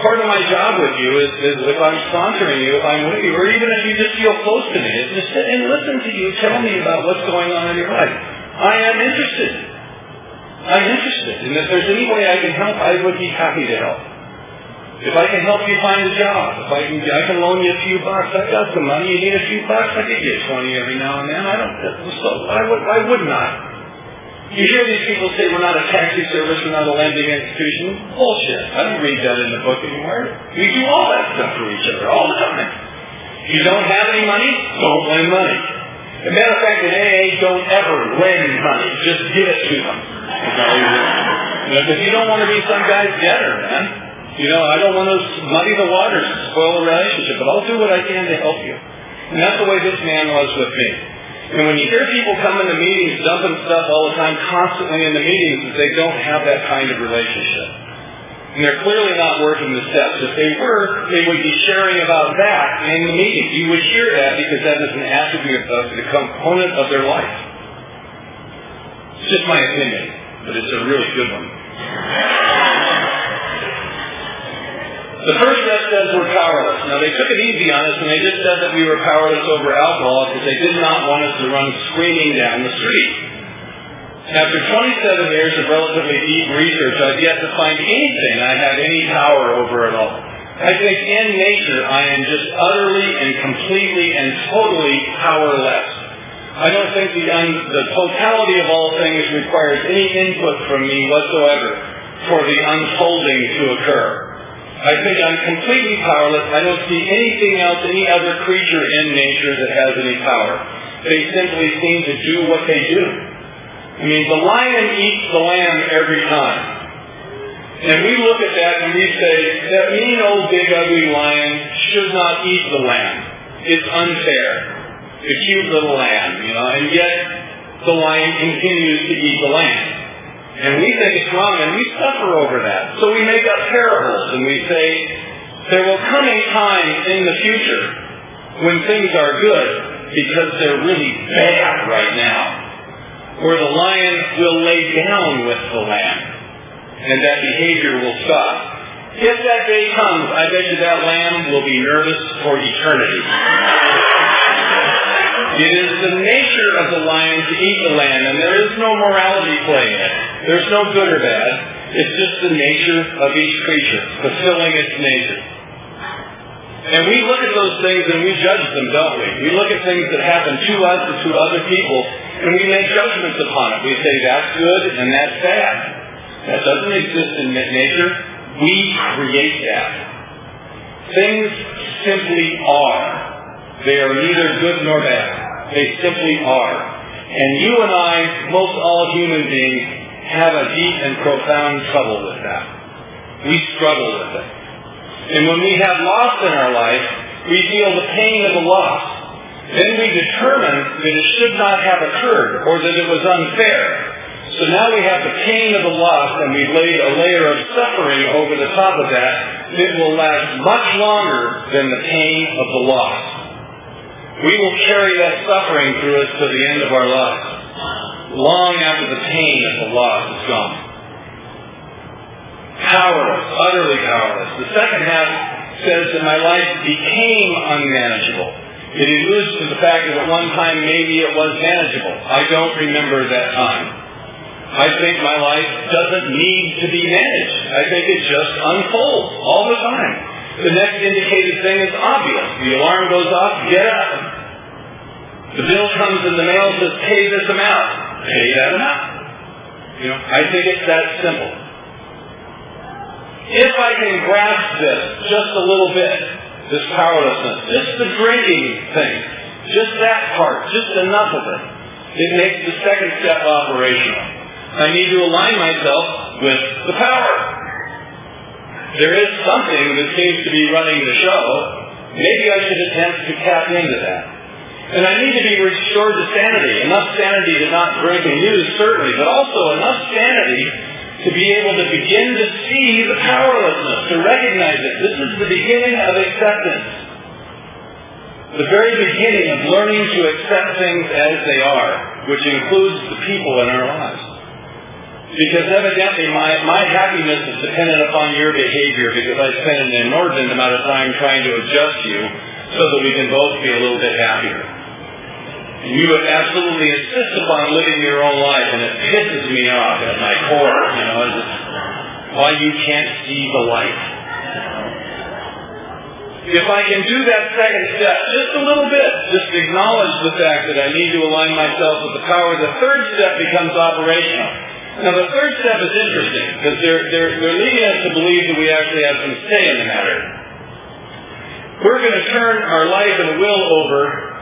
Part of my job with you is, is if I'm sponsoring you, if I'm with you, or even if you just feel close to me, is to sit and listen to you tell me about what's going on in your life. I am interested. I'm interested. And if there's any way I can help, I would be happy to help. If I can help you find a job, if I can, I can loan you a few bucks. I got some money. You need a few bucks. I could get twenty every now and then. I don't. So I would. I would not. You hear these people say we're not a taxi service, we're not a lending institution. Bullshit. I don't read that in the book anymore. We do all that stuff for each other all the time. If you don't have any money, don't lend money. As a matter of fact, in AA, don't ever lend money. Just give it to them. Because you don't want to be some guy's debtor, man. You know, I don't want to muddy the waters, and spoil the relationship, but I'll do what I can to help you. And that's the way this man was with me. And when you hear people come into meetings dumping stuff all the time, constantly in the meetings, they don't have that kind of relationship. And they're clearly not working the steps. If they were, they would be sharing about that in the meeting. You would hear that because that is an attribute of the component of their life. It's just my opinion, but it's a really good one. The first step says we're powerless. Now they took it easy on us and they just said that we were powerless over alcohol because they did not want us to run screaming down the street. After 27 years of relatively deep research, I've yet to find anything I have any power over at all. I think in nature I am just utterly and completely and totally powerless. I don't think the, un- the totality of all things requires any input from me whatsoever for the unfolding to occur. I think I'm completely powerless. I don't see anything else, any other creature in nature that has any power. They simply seem to do what they do. I mean, the lion eats the lamb every time. And we look at that and we say, that mean old big ugly lion should not eat the lamb. It's unfair. The cute little lamb, you know, and yet the lion continues to eat the lamb. And we think it's wrong and we suffer over that. So we make up parables and we say, there will come a time in the future when things are good because they're really bad right now. Where the lion will lay down with the lamb and that behavior will stop. If that day comes, I bet you that lamb will be nervous for eternity. It is the nature of the lion to eat the lamb, and there is no morality play in it. There's no good or bad. It's just the nature of each creature, fulfilling its nature. And we look at those things and we judge them, don't we? We look at things that happen to us and to other people, and we make judgments upon it. We say that's good and that's bad. That doesn't exist in nature. We create that. Things simply are. They are neither good nor bad. They simply are. And you and I, most all human beings, have a deep and profound trouble with that. We struggle with it. And when we have loss in our life, we feel the pain of the loss. Then we determine that it should not have occurred or that it was unfair. So now we have the pain of the loss and we've laid a layer of suffering over the top of that that will last much longer than the pain of the loss we will carry that suffering through us to the end of our lives, long after the pain of the loss is gone. Powerless, utterly powerless. The second half says that my life became unmanageable. It alludes to the fact that at one time maybe it was manageable. I don't remember that time. I think my life doesn't need to be managed. I think it just unfolds all the time. The next indicated thing is obvious. The alarm goes off, get up. The bill comes in the mail, says pay this amount. Pay that amount. You know, I think it's that simple. If I can grasp this just a little bit, this powerlessness, just the drinking thing, just that part, just enough of it, it makes the second step operational. I need to align myself with the power there is something that seems to be running the show. Maybe I should attempt to tap into that. And I need to be restored to sanity. Enough sanity to not drink and use, certainly, but also enough sanity to be able to begin to see the powerlessness, to recognize it. This is the beginning of acceptance. The very beginning of learning to accept things as they are, which includes the people in our lives. Because evidently my, my happiness is dependent upon your behavior because I spend an inordinate amount of time trying to adjust you so that we can both be a little bit happier. And you would absolutely insist upon living your own life and it pisses me off at my core, you know, why you can't see the light. if I can do that second step just a little bit, just acknowledge the fact that I need to align myself with the power, the third step becomes operational. Now the third step is interesting because they're, they're, they're leading us to believe that we actually have some say in the matter. We're going to turn our life and will over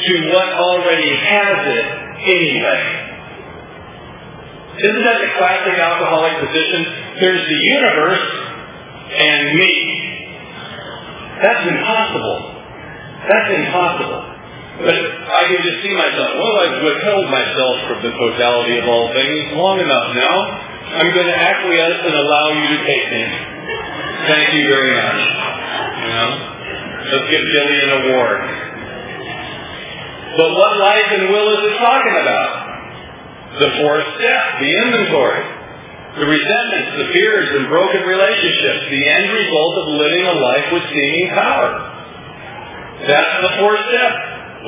to what already has it anyway. Isn't that the classic alcoholic position? There's the universe and me. That's impossible. That's impossible. But I can just see myself, well, I've withheld myself from the totality of all things long enough now. I'm going to acquiesce and allow you to take me. Thank you very much. You know? Let's give Billy an award. But what life and will is it talking about? The fourth step, the inventory. The resentments, the fears, and broken relationships, the end result of living a life with seeming power. That's the fourth step.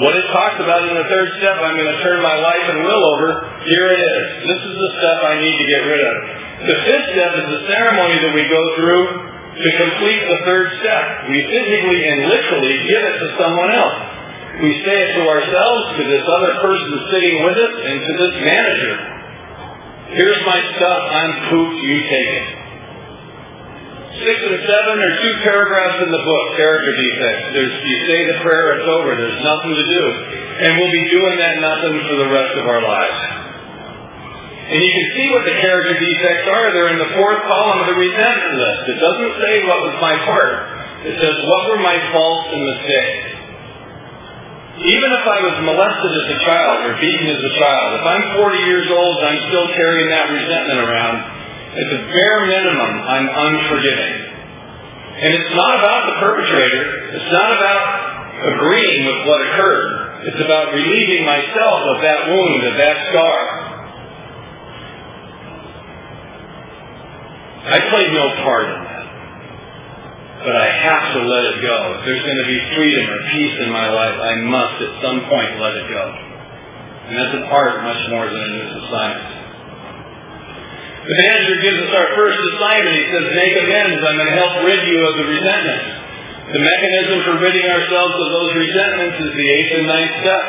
What it talks about in the third step, I'm going to turn my life and will over. Here it is. This is the step I need to get rid of. The fifth step is the ceremony that we go through to complete the third step. We physically and literally give it to someone else. We say it to ourselves, to this other person sitting with us, and to this manager. Here's my stuff. I'm pooped. You take it. Six and seven are two paragraphs in the book, character defects. There's, you say the prayer, it's over. There's nothing to do. And we'll be doing that nothing for the rest of our lives. And you can see what the character defects are. They're in the fourth column of the resentment list. It doesn't say what was my part. It says what were my faults and mistakes. Even if I was molested as a child or beaten as a child, if I'm 40 years old and I'm still carrying that resentment around, at the bare minimum, I'm unforgiving. And it's not about the perpetrator. It's not about agreeing with what occurred. It's about relieving myself of that wound, of that scar. I played no part in that. But I have to let it go. If there's going to be freedom or peace in my life, I must at some point let it go. And that's an art much more than it is a science. The manager gives us our first assignment. He says, make amends. I'm going to help rid you of the resentment. The mechanism for ridding ourselves of those resentments is the eighth and ninth step.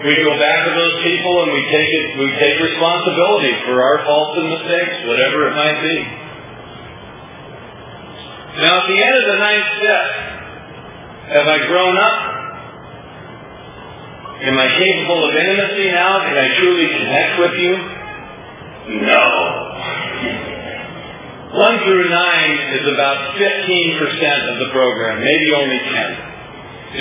We go back to those people and we take it, we take responsibility for our faults and mistakes, whatever it might be. Now at the end of the ninth step, have I grown up? Am I capable of intimacy now? Can I truly connect with you? No. One through nine is about 15% of the program, maybe only 10.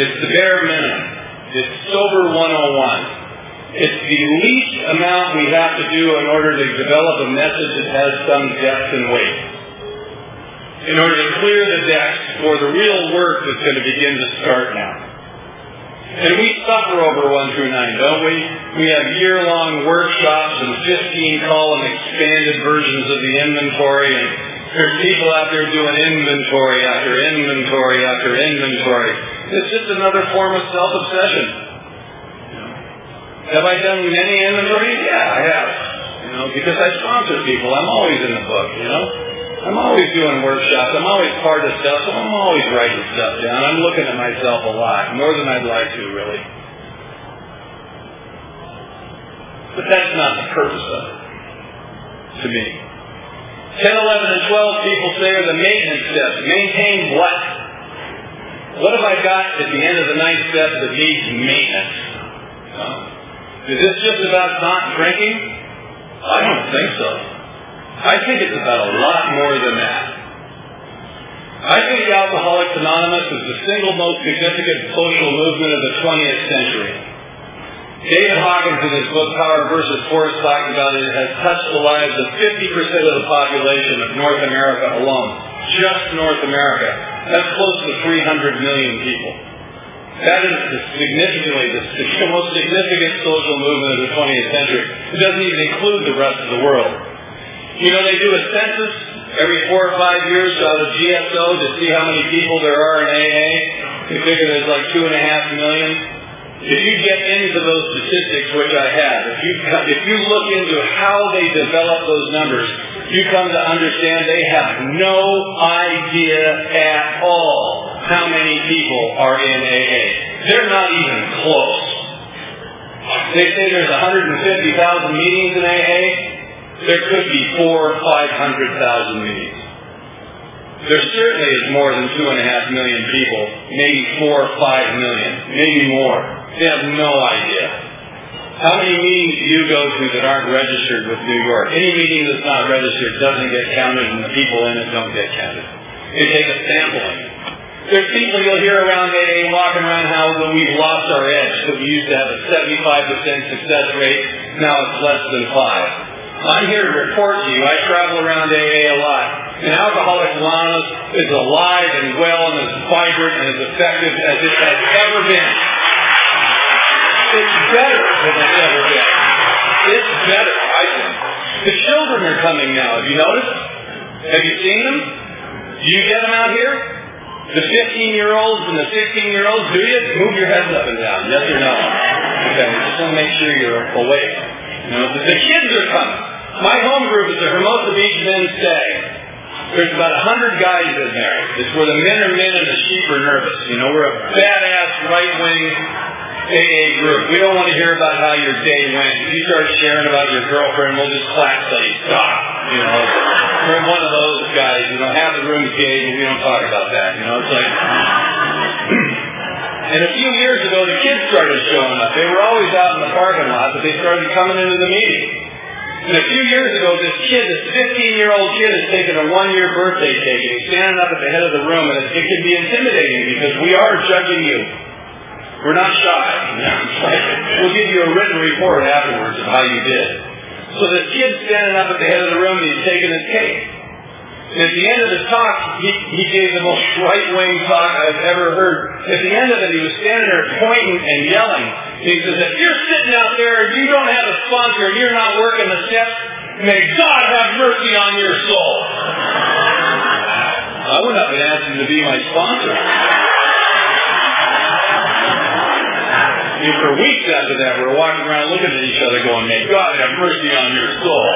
It's the bare minimum. It's sober 101. It's the least amount we have to do in order to develop a message that has some depth and weight. In order to clear the decks for the real work that's going to begin to start now. And we suffer over 1 through 9, don't we? We have year-long workshops and 15-column expanded versions of the inventory, and there's people out there doing inventory after inventory after inventory. It's just another form of self-obsession. Have I done many inventories? Yeah, I have. You know, because I sponsor people. I'm always in the book, you know? I'm always doing workshops. I'm always part of stuff, so I'm always writing stuff down. I'm looking at myself a lot, more than I'd like to, really. But that's not the purpose of it, to me. 10, 11, and 12 people say are the maintenance steps. Maintain what? What have I got at the end of the ninth step that needs maintenance? Is this just about not drinking? I don't think so. I think it's about a lot more than that. I think Alcoholics Anonymous is the single most significant social movement of the 20th century. David Hawkins in his book Power versus Force talks about it, has touched the lives of 50% of the population of North America alone. Just North America. That's close to 300 million people. That is the significantly the, the most significant social movement of the 20th century. It doesn't even include the rest of the world. You know, they do a census every four or five years out of GSO to see how many people there are in AA. They figure there's like two and a half million. If you get into those statistics, which I have, if you if you look into how they develop those numbers, you come to understand they have no idea at all how many people are in AA. They're not even close. They say there's 150,000 meetings in AA. There could be four or 500,000 meetings. There certainly is more than two and a half million people, maybe four or five million, maybe more. They have no idea. How many meetings do you go to that aren't registered with New York? Any meeting that's not registered doesn't get counted and the people in it don't get counted. You take a sampling. There's people you'll hear around AA walking around how when we've lost our edge, that we used to have a 75% success rate, now it's less than 5. I'm here to report to you, I travel around AA a lot, and Alcoholics Anonymous is alive and well and as vibrant and as effective as it has ever been. It's better than it's ever been. It's better, I think. The children are coming now. Have you noticed? Have you seen them? Do you get them out here? The 15-year-olds and the 16-year-olds, do you? Move your heads up and down. Yes or no? Okay, just want to make sure you're awake. You know, the, the kids are coming. My home group is the Hermosa Beach Men's Stag. There's about a hundred guys in there. It's where the men are men and the sheep are nervous. You know, we're a badass right-wing AA group. We don't want to hear about how your day went. If you start sharing about your girlfriend, we'll just clap till you stop. You know, we're one of those guys. You know, half the room's gay, but we don't talk about that. You know, it's like. and a few years ago, the kids started showing up. They were always out in the parking lot, but they started coming into the meeting. And a few years ago, this kid, this 15-year-old kid, is taking a one-year birthday cake, and he's standing up at the head of the room, and it, it can be intimidating because we are judging you. We're not shy. we'll give you a written report afterwards of how you did. So this kid's standing up at the head of the room, and he's taking his cake. At the end of the talk, he, he gave the most right-wing talk I've ever heard. At the end of it, he was standing there pointing and yelling. He says, if you're sitting out there and you don't have a sponsor and you're not working the steps, may God have mercy on your soul. I went up and asked him to be my sponsor. And for weeks after that, we were walking around looking at each other going, may God have mercy on your soul.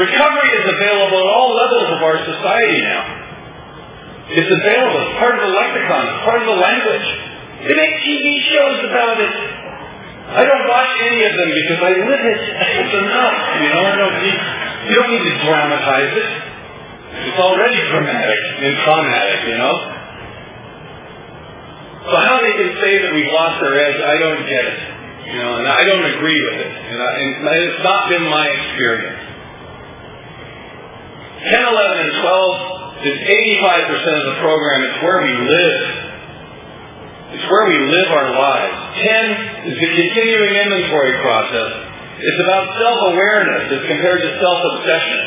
Recovery is available at all levels of our society now. It's available. It's part of the lexicon. It's part of the language. They make TV shows about it. I don't watch any of them because I live it. It's enough. You know, I don't need, you don't need to dramatize it. It's already dramatic and traumatic, you know. So how they can say that we've lost our edge, I don't get it. You know, and I don't agree with it. And, I, and it's not been my experience. 10, 11, and 12 is 85% of the program. It's where we live. It's where we live our lives. 10 is the continuing inventory process. It's about self-awareness as compared to self-obsession.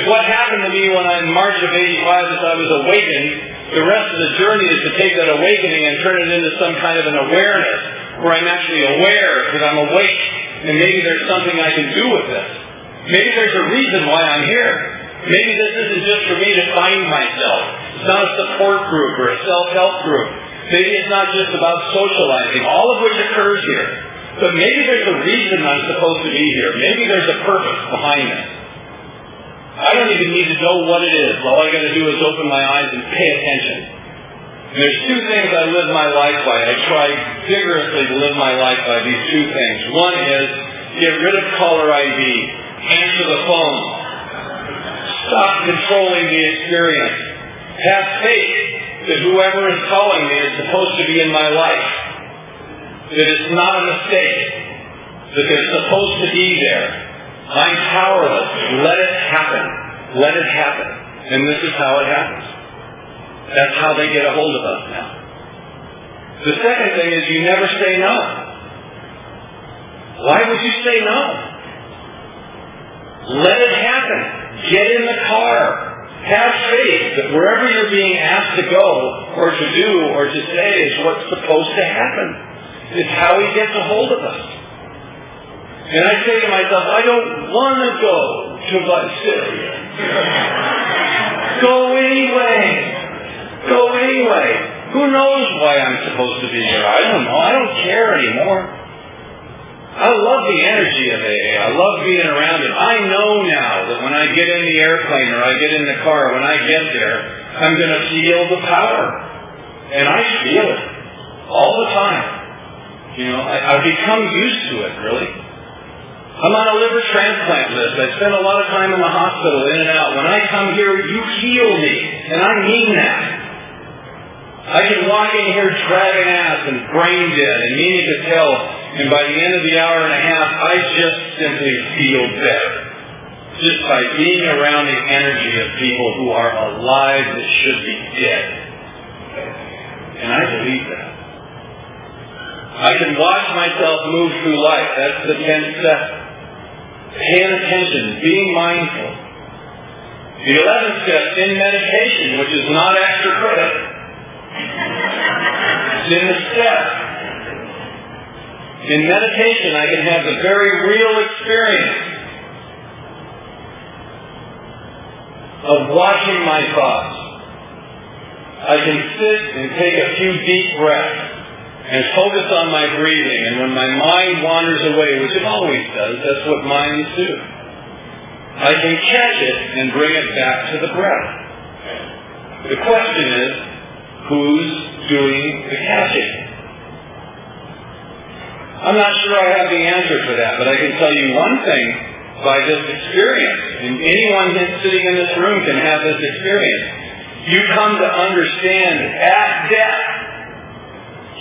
If what happened to me when I, in March of 85 is I was awakened, the rest of the journey is to take that awakening and turn it into some kind of an awareness where I'm actually aware that I'm awake and maybe there's something I can do with this. Maybe there's a reason why I'm here. Maybe this isn't just for me to find myself. It's not a support group or a self-help group. Maybe it's not just about socializing, all of which occurs here. But maybe there's a reason I'm supposed to be here. Maybe there's a purpose behind it. I don't even need to know what it is. All I got to do is open my eyes and pay attention. And there's two things I live my life by. I try vigorously to live my life by these two things. One is get rid of caller ID, answer the phone, stop controlling the experience, have faith that whoever is calling me is supposed to be in my life, that it's not a mistake, that they're supposed to be there. I'm powerless. Let it happen. Let it happen. And this is how it happens. That's how they get a hold of us now. The second thing is you never say no. Why would you say no? Let it happen. Get in the car. Have faith that wherever you're being asked to go or to do or to say is what's supposed to happen. It's how he gets a hold of us. And I say to myself, I don't want to go to Visalia. go anyway. Go anyway. Who knows why I'm supposed to be here? I don't know. I don't care anymore. I love the energy of AA. I love being around it. I know now that when I get in the airplane or I get in the car, when I get there, I'm going to feel the power. And I feel it all the time. You know, I, I've become used to it, really. I'm on a liver transplant list. I spend a lot of time in the hospital, in and out. When I come here, you heal me. And I mean that. I can walk in here dragging ass and brain dead and meaning to tell, and by the end of the hour and a half, I just simply feel better. Just by being around the energy of people who are alive that should be dead. And I believe that. I can watch myself move through life. That's the 10th step. Paying attention, being mindful. The 11th step in meditation, which is not extra credit. It's in the step. In meditation, I can have the very real experience of watching my thoughts. I can sit and take a few deep breaths and focus on my breathing. And when my mind wanders away, which it always does, that's what minds do, I can catch it and bring it back to the breath. The question is, who's doing the catching? I'm not sure I have the answer for that, but I can tell you one thing by this experience, and anyone sitting in this room can have this experience. You come to understand at death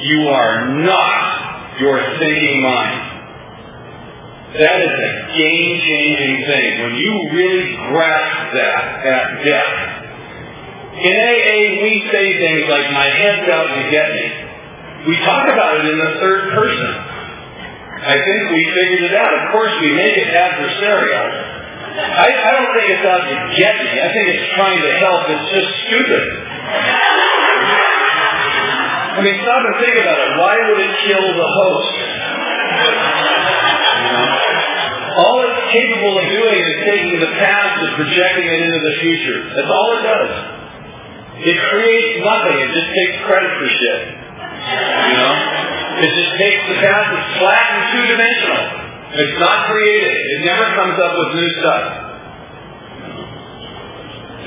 you are not your thinking mind. That is a game-changing thing. When you really grasp that at death. In AA, we say things like, my head's out to get me. We talk about it in the third person. I think we figured it out. Of course, we make it adversarial. I, I don't think it's out to get me. I think it's trying to help. It's just stupid. I mean, stop and think about it. Why would it kill the host? All it's capable of doing is taking the past and projecting it into the future. That's all it does. It creates nothing. It just takes credit for shit. You know? It just takes the past. It's flat and two-dimensional. It's not creative. It never comes up with new stuff.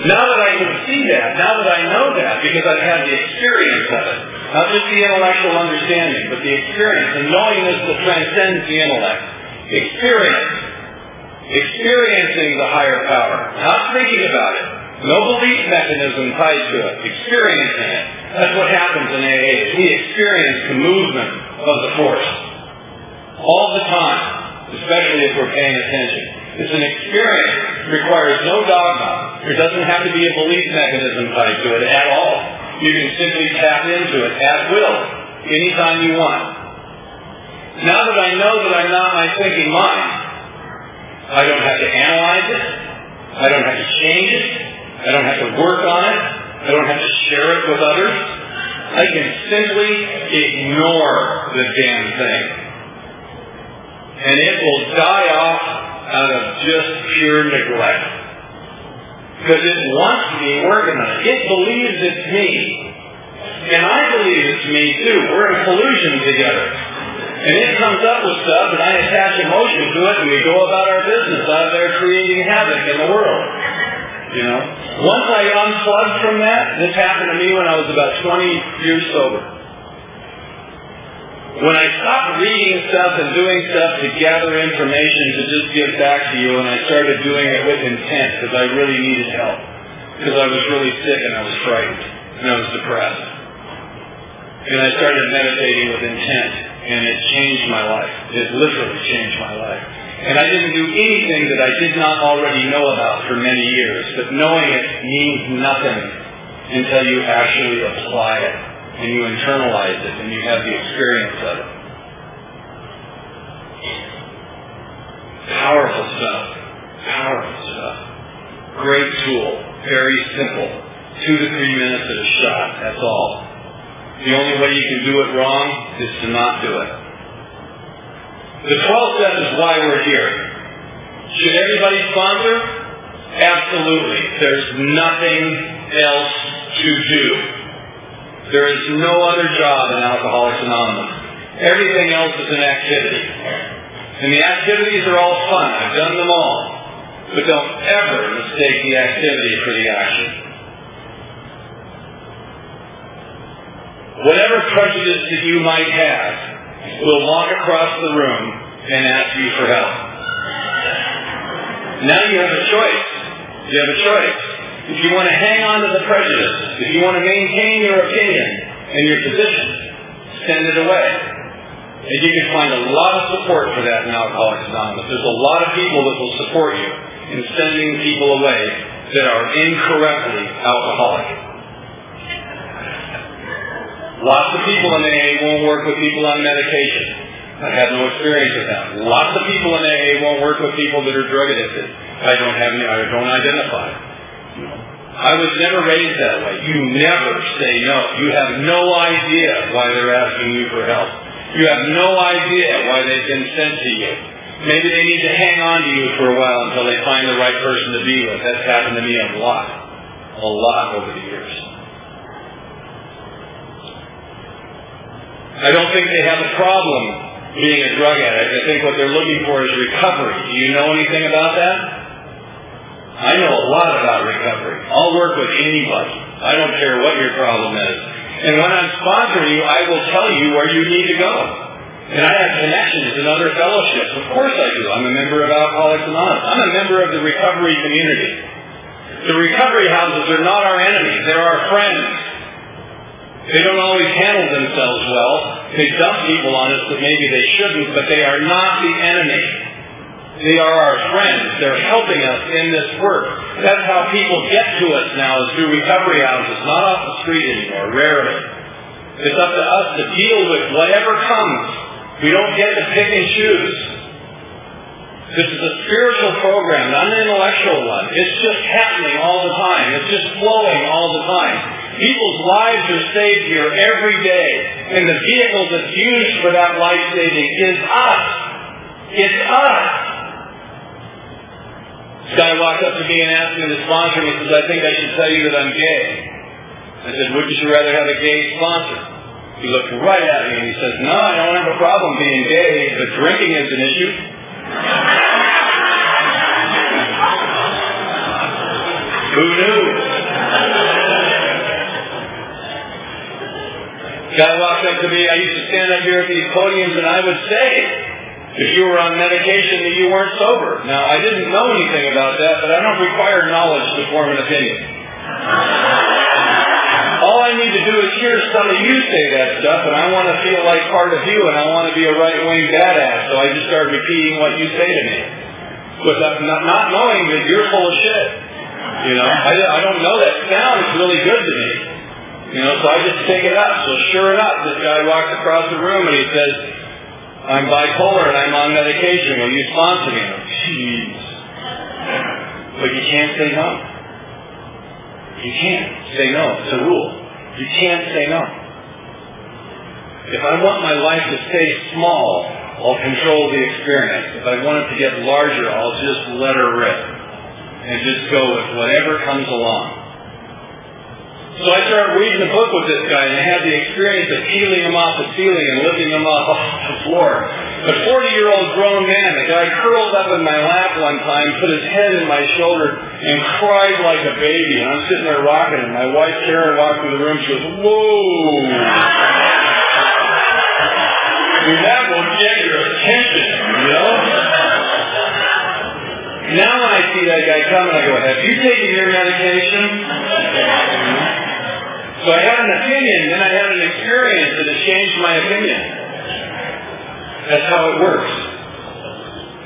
Now that I can see that, now that I know that, because I've had the experience of it, not just the intellectual understanding, but the experience, and knowing this that transcends the intellect. Experience. Experiencing the higher power. Not thinking about it. No belief mechanism tied to it. Experiencing it. That's what happens in AA. We experience the movement of the force. All the time. Especially if we're paying attention. It's an experience. It requires no dogma. There doesn't have to be a belief mechanism tied to it at all. You can simply tap into it at will, anytime you want. Now that I know that I'm not my thinking mind, I don't have to analyze it. I don't have to change it. I don't have to work on it. I don't have to share it with others. I can simply ignore the damn thing. And it will die off out of just pure neglect. Because it wants me on it. It believes it's me. And I believe it's me too. We're in collusion together. And it comes up with stuff and I attach emotion to it and we go about our business out there creating havoc in the world. You know? Once I unplugged from that, this happened to me when I was about 20 years sober. When I stopped reading stuff and doing stuff to gather information to just give back to you, and I started doing it with intent because I really needed help. Because I was really sick and I was frightened and I was depressed. And I started meditating with intent, and it changed my life. It literally changed my life. And I didn't do anything that I did not already know about for many years, but knowing it means nothing until you actually apply it and you internalize it and you have the experience of it. Powerful stuff. Powerful stuff. Great tool. Very simple. Two to three minutes at a shot. That's all. The only way you can do it wrong is to not do it. The 12th step is why we're here. Should everybody sponsor? Absolutely. There's nothing else to do. There is no other job in Alcoholics Anonymous. Everything else is an activity. And the activities are all fun. I've done them all. But don't ever mistake the activity for the action. whatever prejudice that you might have, will walk across the room and ask you for help. Now you have a choice. You have a choice. If you want to hang on to the prejudice, if you want to maintain your opinion and your position, send it away. And you can find a lot of support for that in Alcoholics Anonymous. There's a lot of people that will support you in sending people away that are incorrectly alcoholic. Lots of people in AA won't work with people on medication. I have no experience with that. Lots of people in AA won't work with people that are drug addicted. I don't have any, I don't identify. I was never raised that way. You never say no. You have no idea why they're asking you for help. You have no idea why they've been sent to you. Maybe they need to hang on to you for a while until they find the right person to be with. That's happened to me a lot. A lot over the years. I don't think they have a problem being a drug addict. I think what they're looking for is recovery. Do you know anything about that? I know a lot about recovery. I'll work with anybody. I don't care what your problem is. And when I'm sponsoring you, I will tell you where you need to go. And I have connections in other fellowships. Of course I do. I'm a member of Alcoholics Anonymous. I'm a member of the recovery community. The recovery houses are not our enemies. They're our friends. They don't always handle themselves well. They dump people on us that maybe they shouldn't, but they are not the enemy. They are our friends. They're helping us in this work. That's how people get to us now is through recovery houses, not off the street anymore, rarely. It's up to us to deal with whatever comes. We don't get to pick and choose. This is a spiritual program, not an intellectual one. It's just happening all the time. It's just flowing all the time. People's lives are saved here every day. And the vehicle that's used for that life saving is us. It's us. This guy walked up to me and asked me to sponsor me. He says, I think I should tell you that I'm gay. I said, wouldn't you rather have a gay sponsor? He looked right at me and he says, no, I don't have a problem being gay, but drinking is an issue. Who knew? Guy walked up to me. I used to stand up here at these podiums and I would say, if you were on medication, that you weren't sober. Now, I didn't know anything about that, but I don't require knowledge to form an opinion. All I need to do is hear some of you say that stuff, and I want to feel like part of you, and I want to be a right-wing badass, so I just start repeating what you say to me. Without not, knowing that you're full of shit. You know, I, I don't know that sounds really good to me. You know, so I just take it up. So sure enough, this guy walks across the room and he says, I'm bipolar and I'm on medication. Will you sponsor me? Jeez. But you can't say no. You can't say no. It's a rule. You can't say no. If I want my life to stay small, I'll control the experience. If I want it to get larger, I'll just let her rip and just go with whatever comes along. So I started reading a book with this guy, and I had the experience of peeling him off the ceiling and lifting him off the floor. A 40-year-old grown man, the guy curled up in my lap one time, put his head in my shoulder, and cried like a baby. And I'm sitting there rocking him. My wife Karen walked through the room. She goes, "Whoa!" And that will get your attention, you know. Now when I see that guy coming, I go, "Have you taken your medication?" So I had an opinion, then I had an experience that changed my opinion. That's how it works.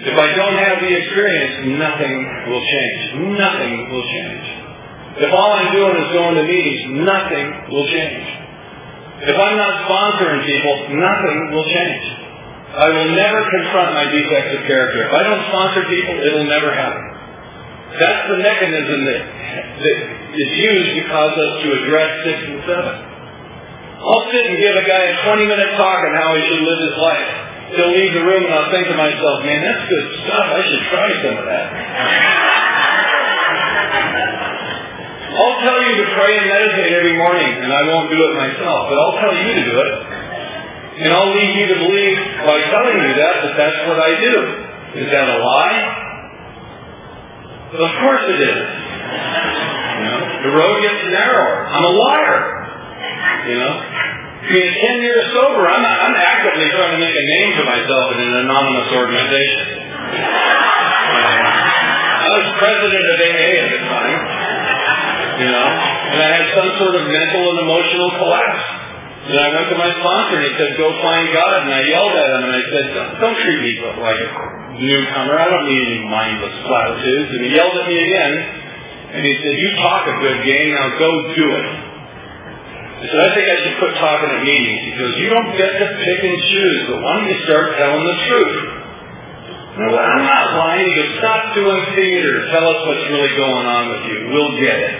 If I don't have the experience, nothing will change. Nothing will change. If all I'm doing is going to meetings, nothing will change. If I'm not sponsoring people, nothing will change. I will never confront my defects of character. If I don't sponsor people, it'll never happen. That's the mechanism that, that is used to cause us to address six and seven. I'll sit and give a guy a 20 minute talk on how he should live his life. He'll leave the room and I'll think to myself, man, that's good stuff. I should try some of that. I'll tell you to pray and meditate every morning, and I won't do it myself, but I'll tell you to do it. And I'll lead you to believe by telling you that, that that's what I do. Is that a lie? But of course it is. You know, the road gets narrower. I'm a liar. You know, Being 10 years sober, I'm, I'm actively trying to make a name for myself in an anonymous organization. I was president of AA at the time, you know, and I had some sort of mental and emotional collapse. And I went to my sponsor and he said, go find God. And I yelled at him and I said, don't, treat me like newcomer. I don't need any mindless platitudes. And he yelled at me again and he said, you talk a good game, now go do it. I said, I think I should quit talking at meetings. He goes, you don't get to pick and choose, but why don't you start telling the truth? No, I'm not lying. He goes, stop doing theater. Tell us what's really going on with you. We'll get it.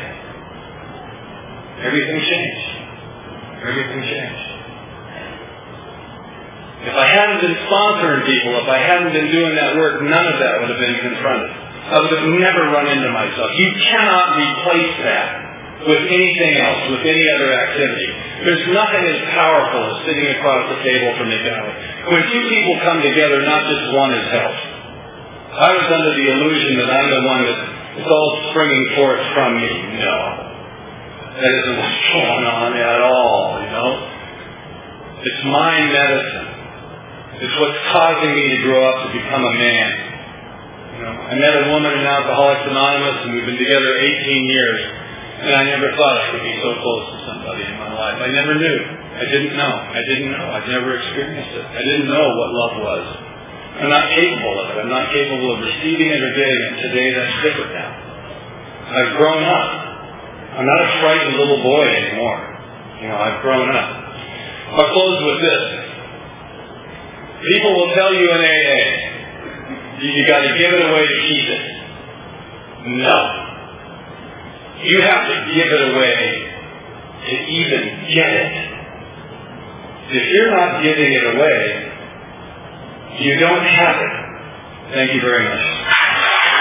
Everything changed. Everything changed. If I hadn't been sponsoring people, if I hadn't been doing that work, none of that would have been confronted. I would have never run into myself. You cannot replace that with anything else, with any other activity. There's nothing as powerful as sitting across the table from each other. When two people come together, not just one is helped. I was under the illusion that I'm the one that it's all springing forth from me. No. That isn't what's going on at all, you know. It's my medicine. It's what's causing me to grow up to become a man. You know, I met a woman in Alcoholics Anonymous, and we've been together 18 years, and I never thought I could be so close to somebody in my life. I never knew. I didn't know. I didn't know. I've never experienced it. I didn't know what love was. I'm not capable of it. I'm not capable of receiving it or getting it. Today, that's different now. I've grown up. I'm not a frightened little boy anymore. You know, I've grown up. I'll close with this. People will tell you in AA, you, got to give it away to keep it. No. You have to give it away to even get it. If you're not giving it away, you don't have it. Thank you very much.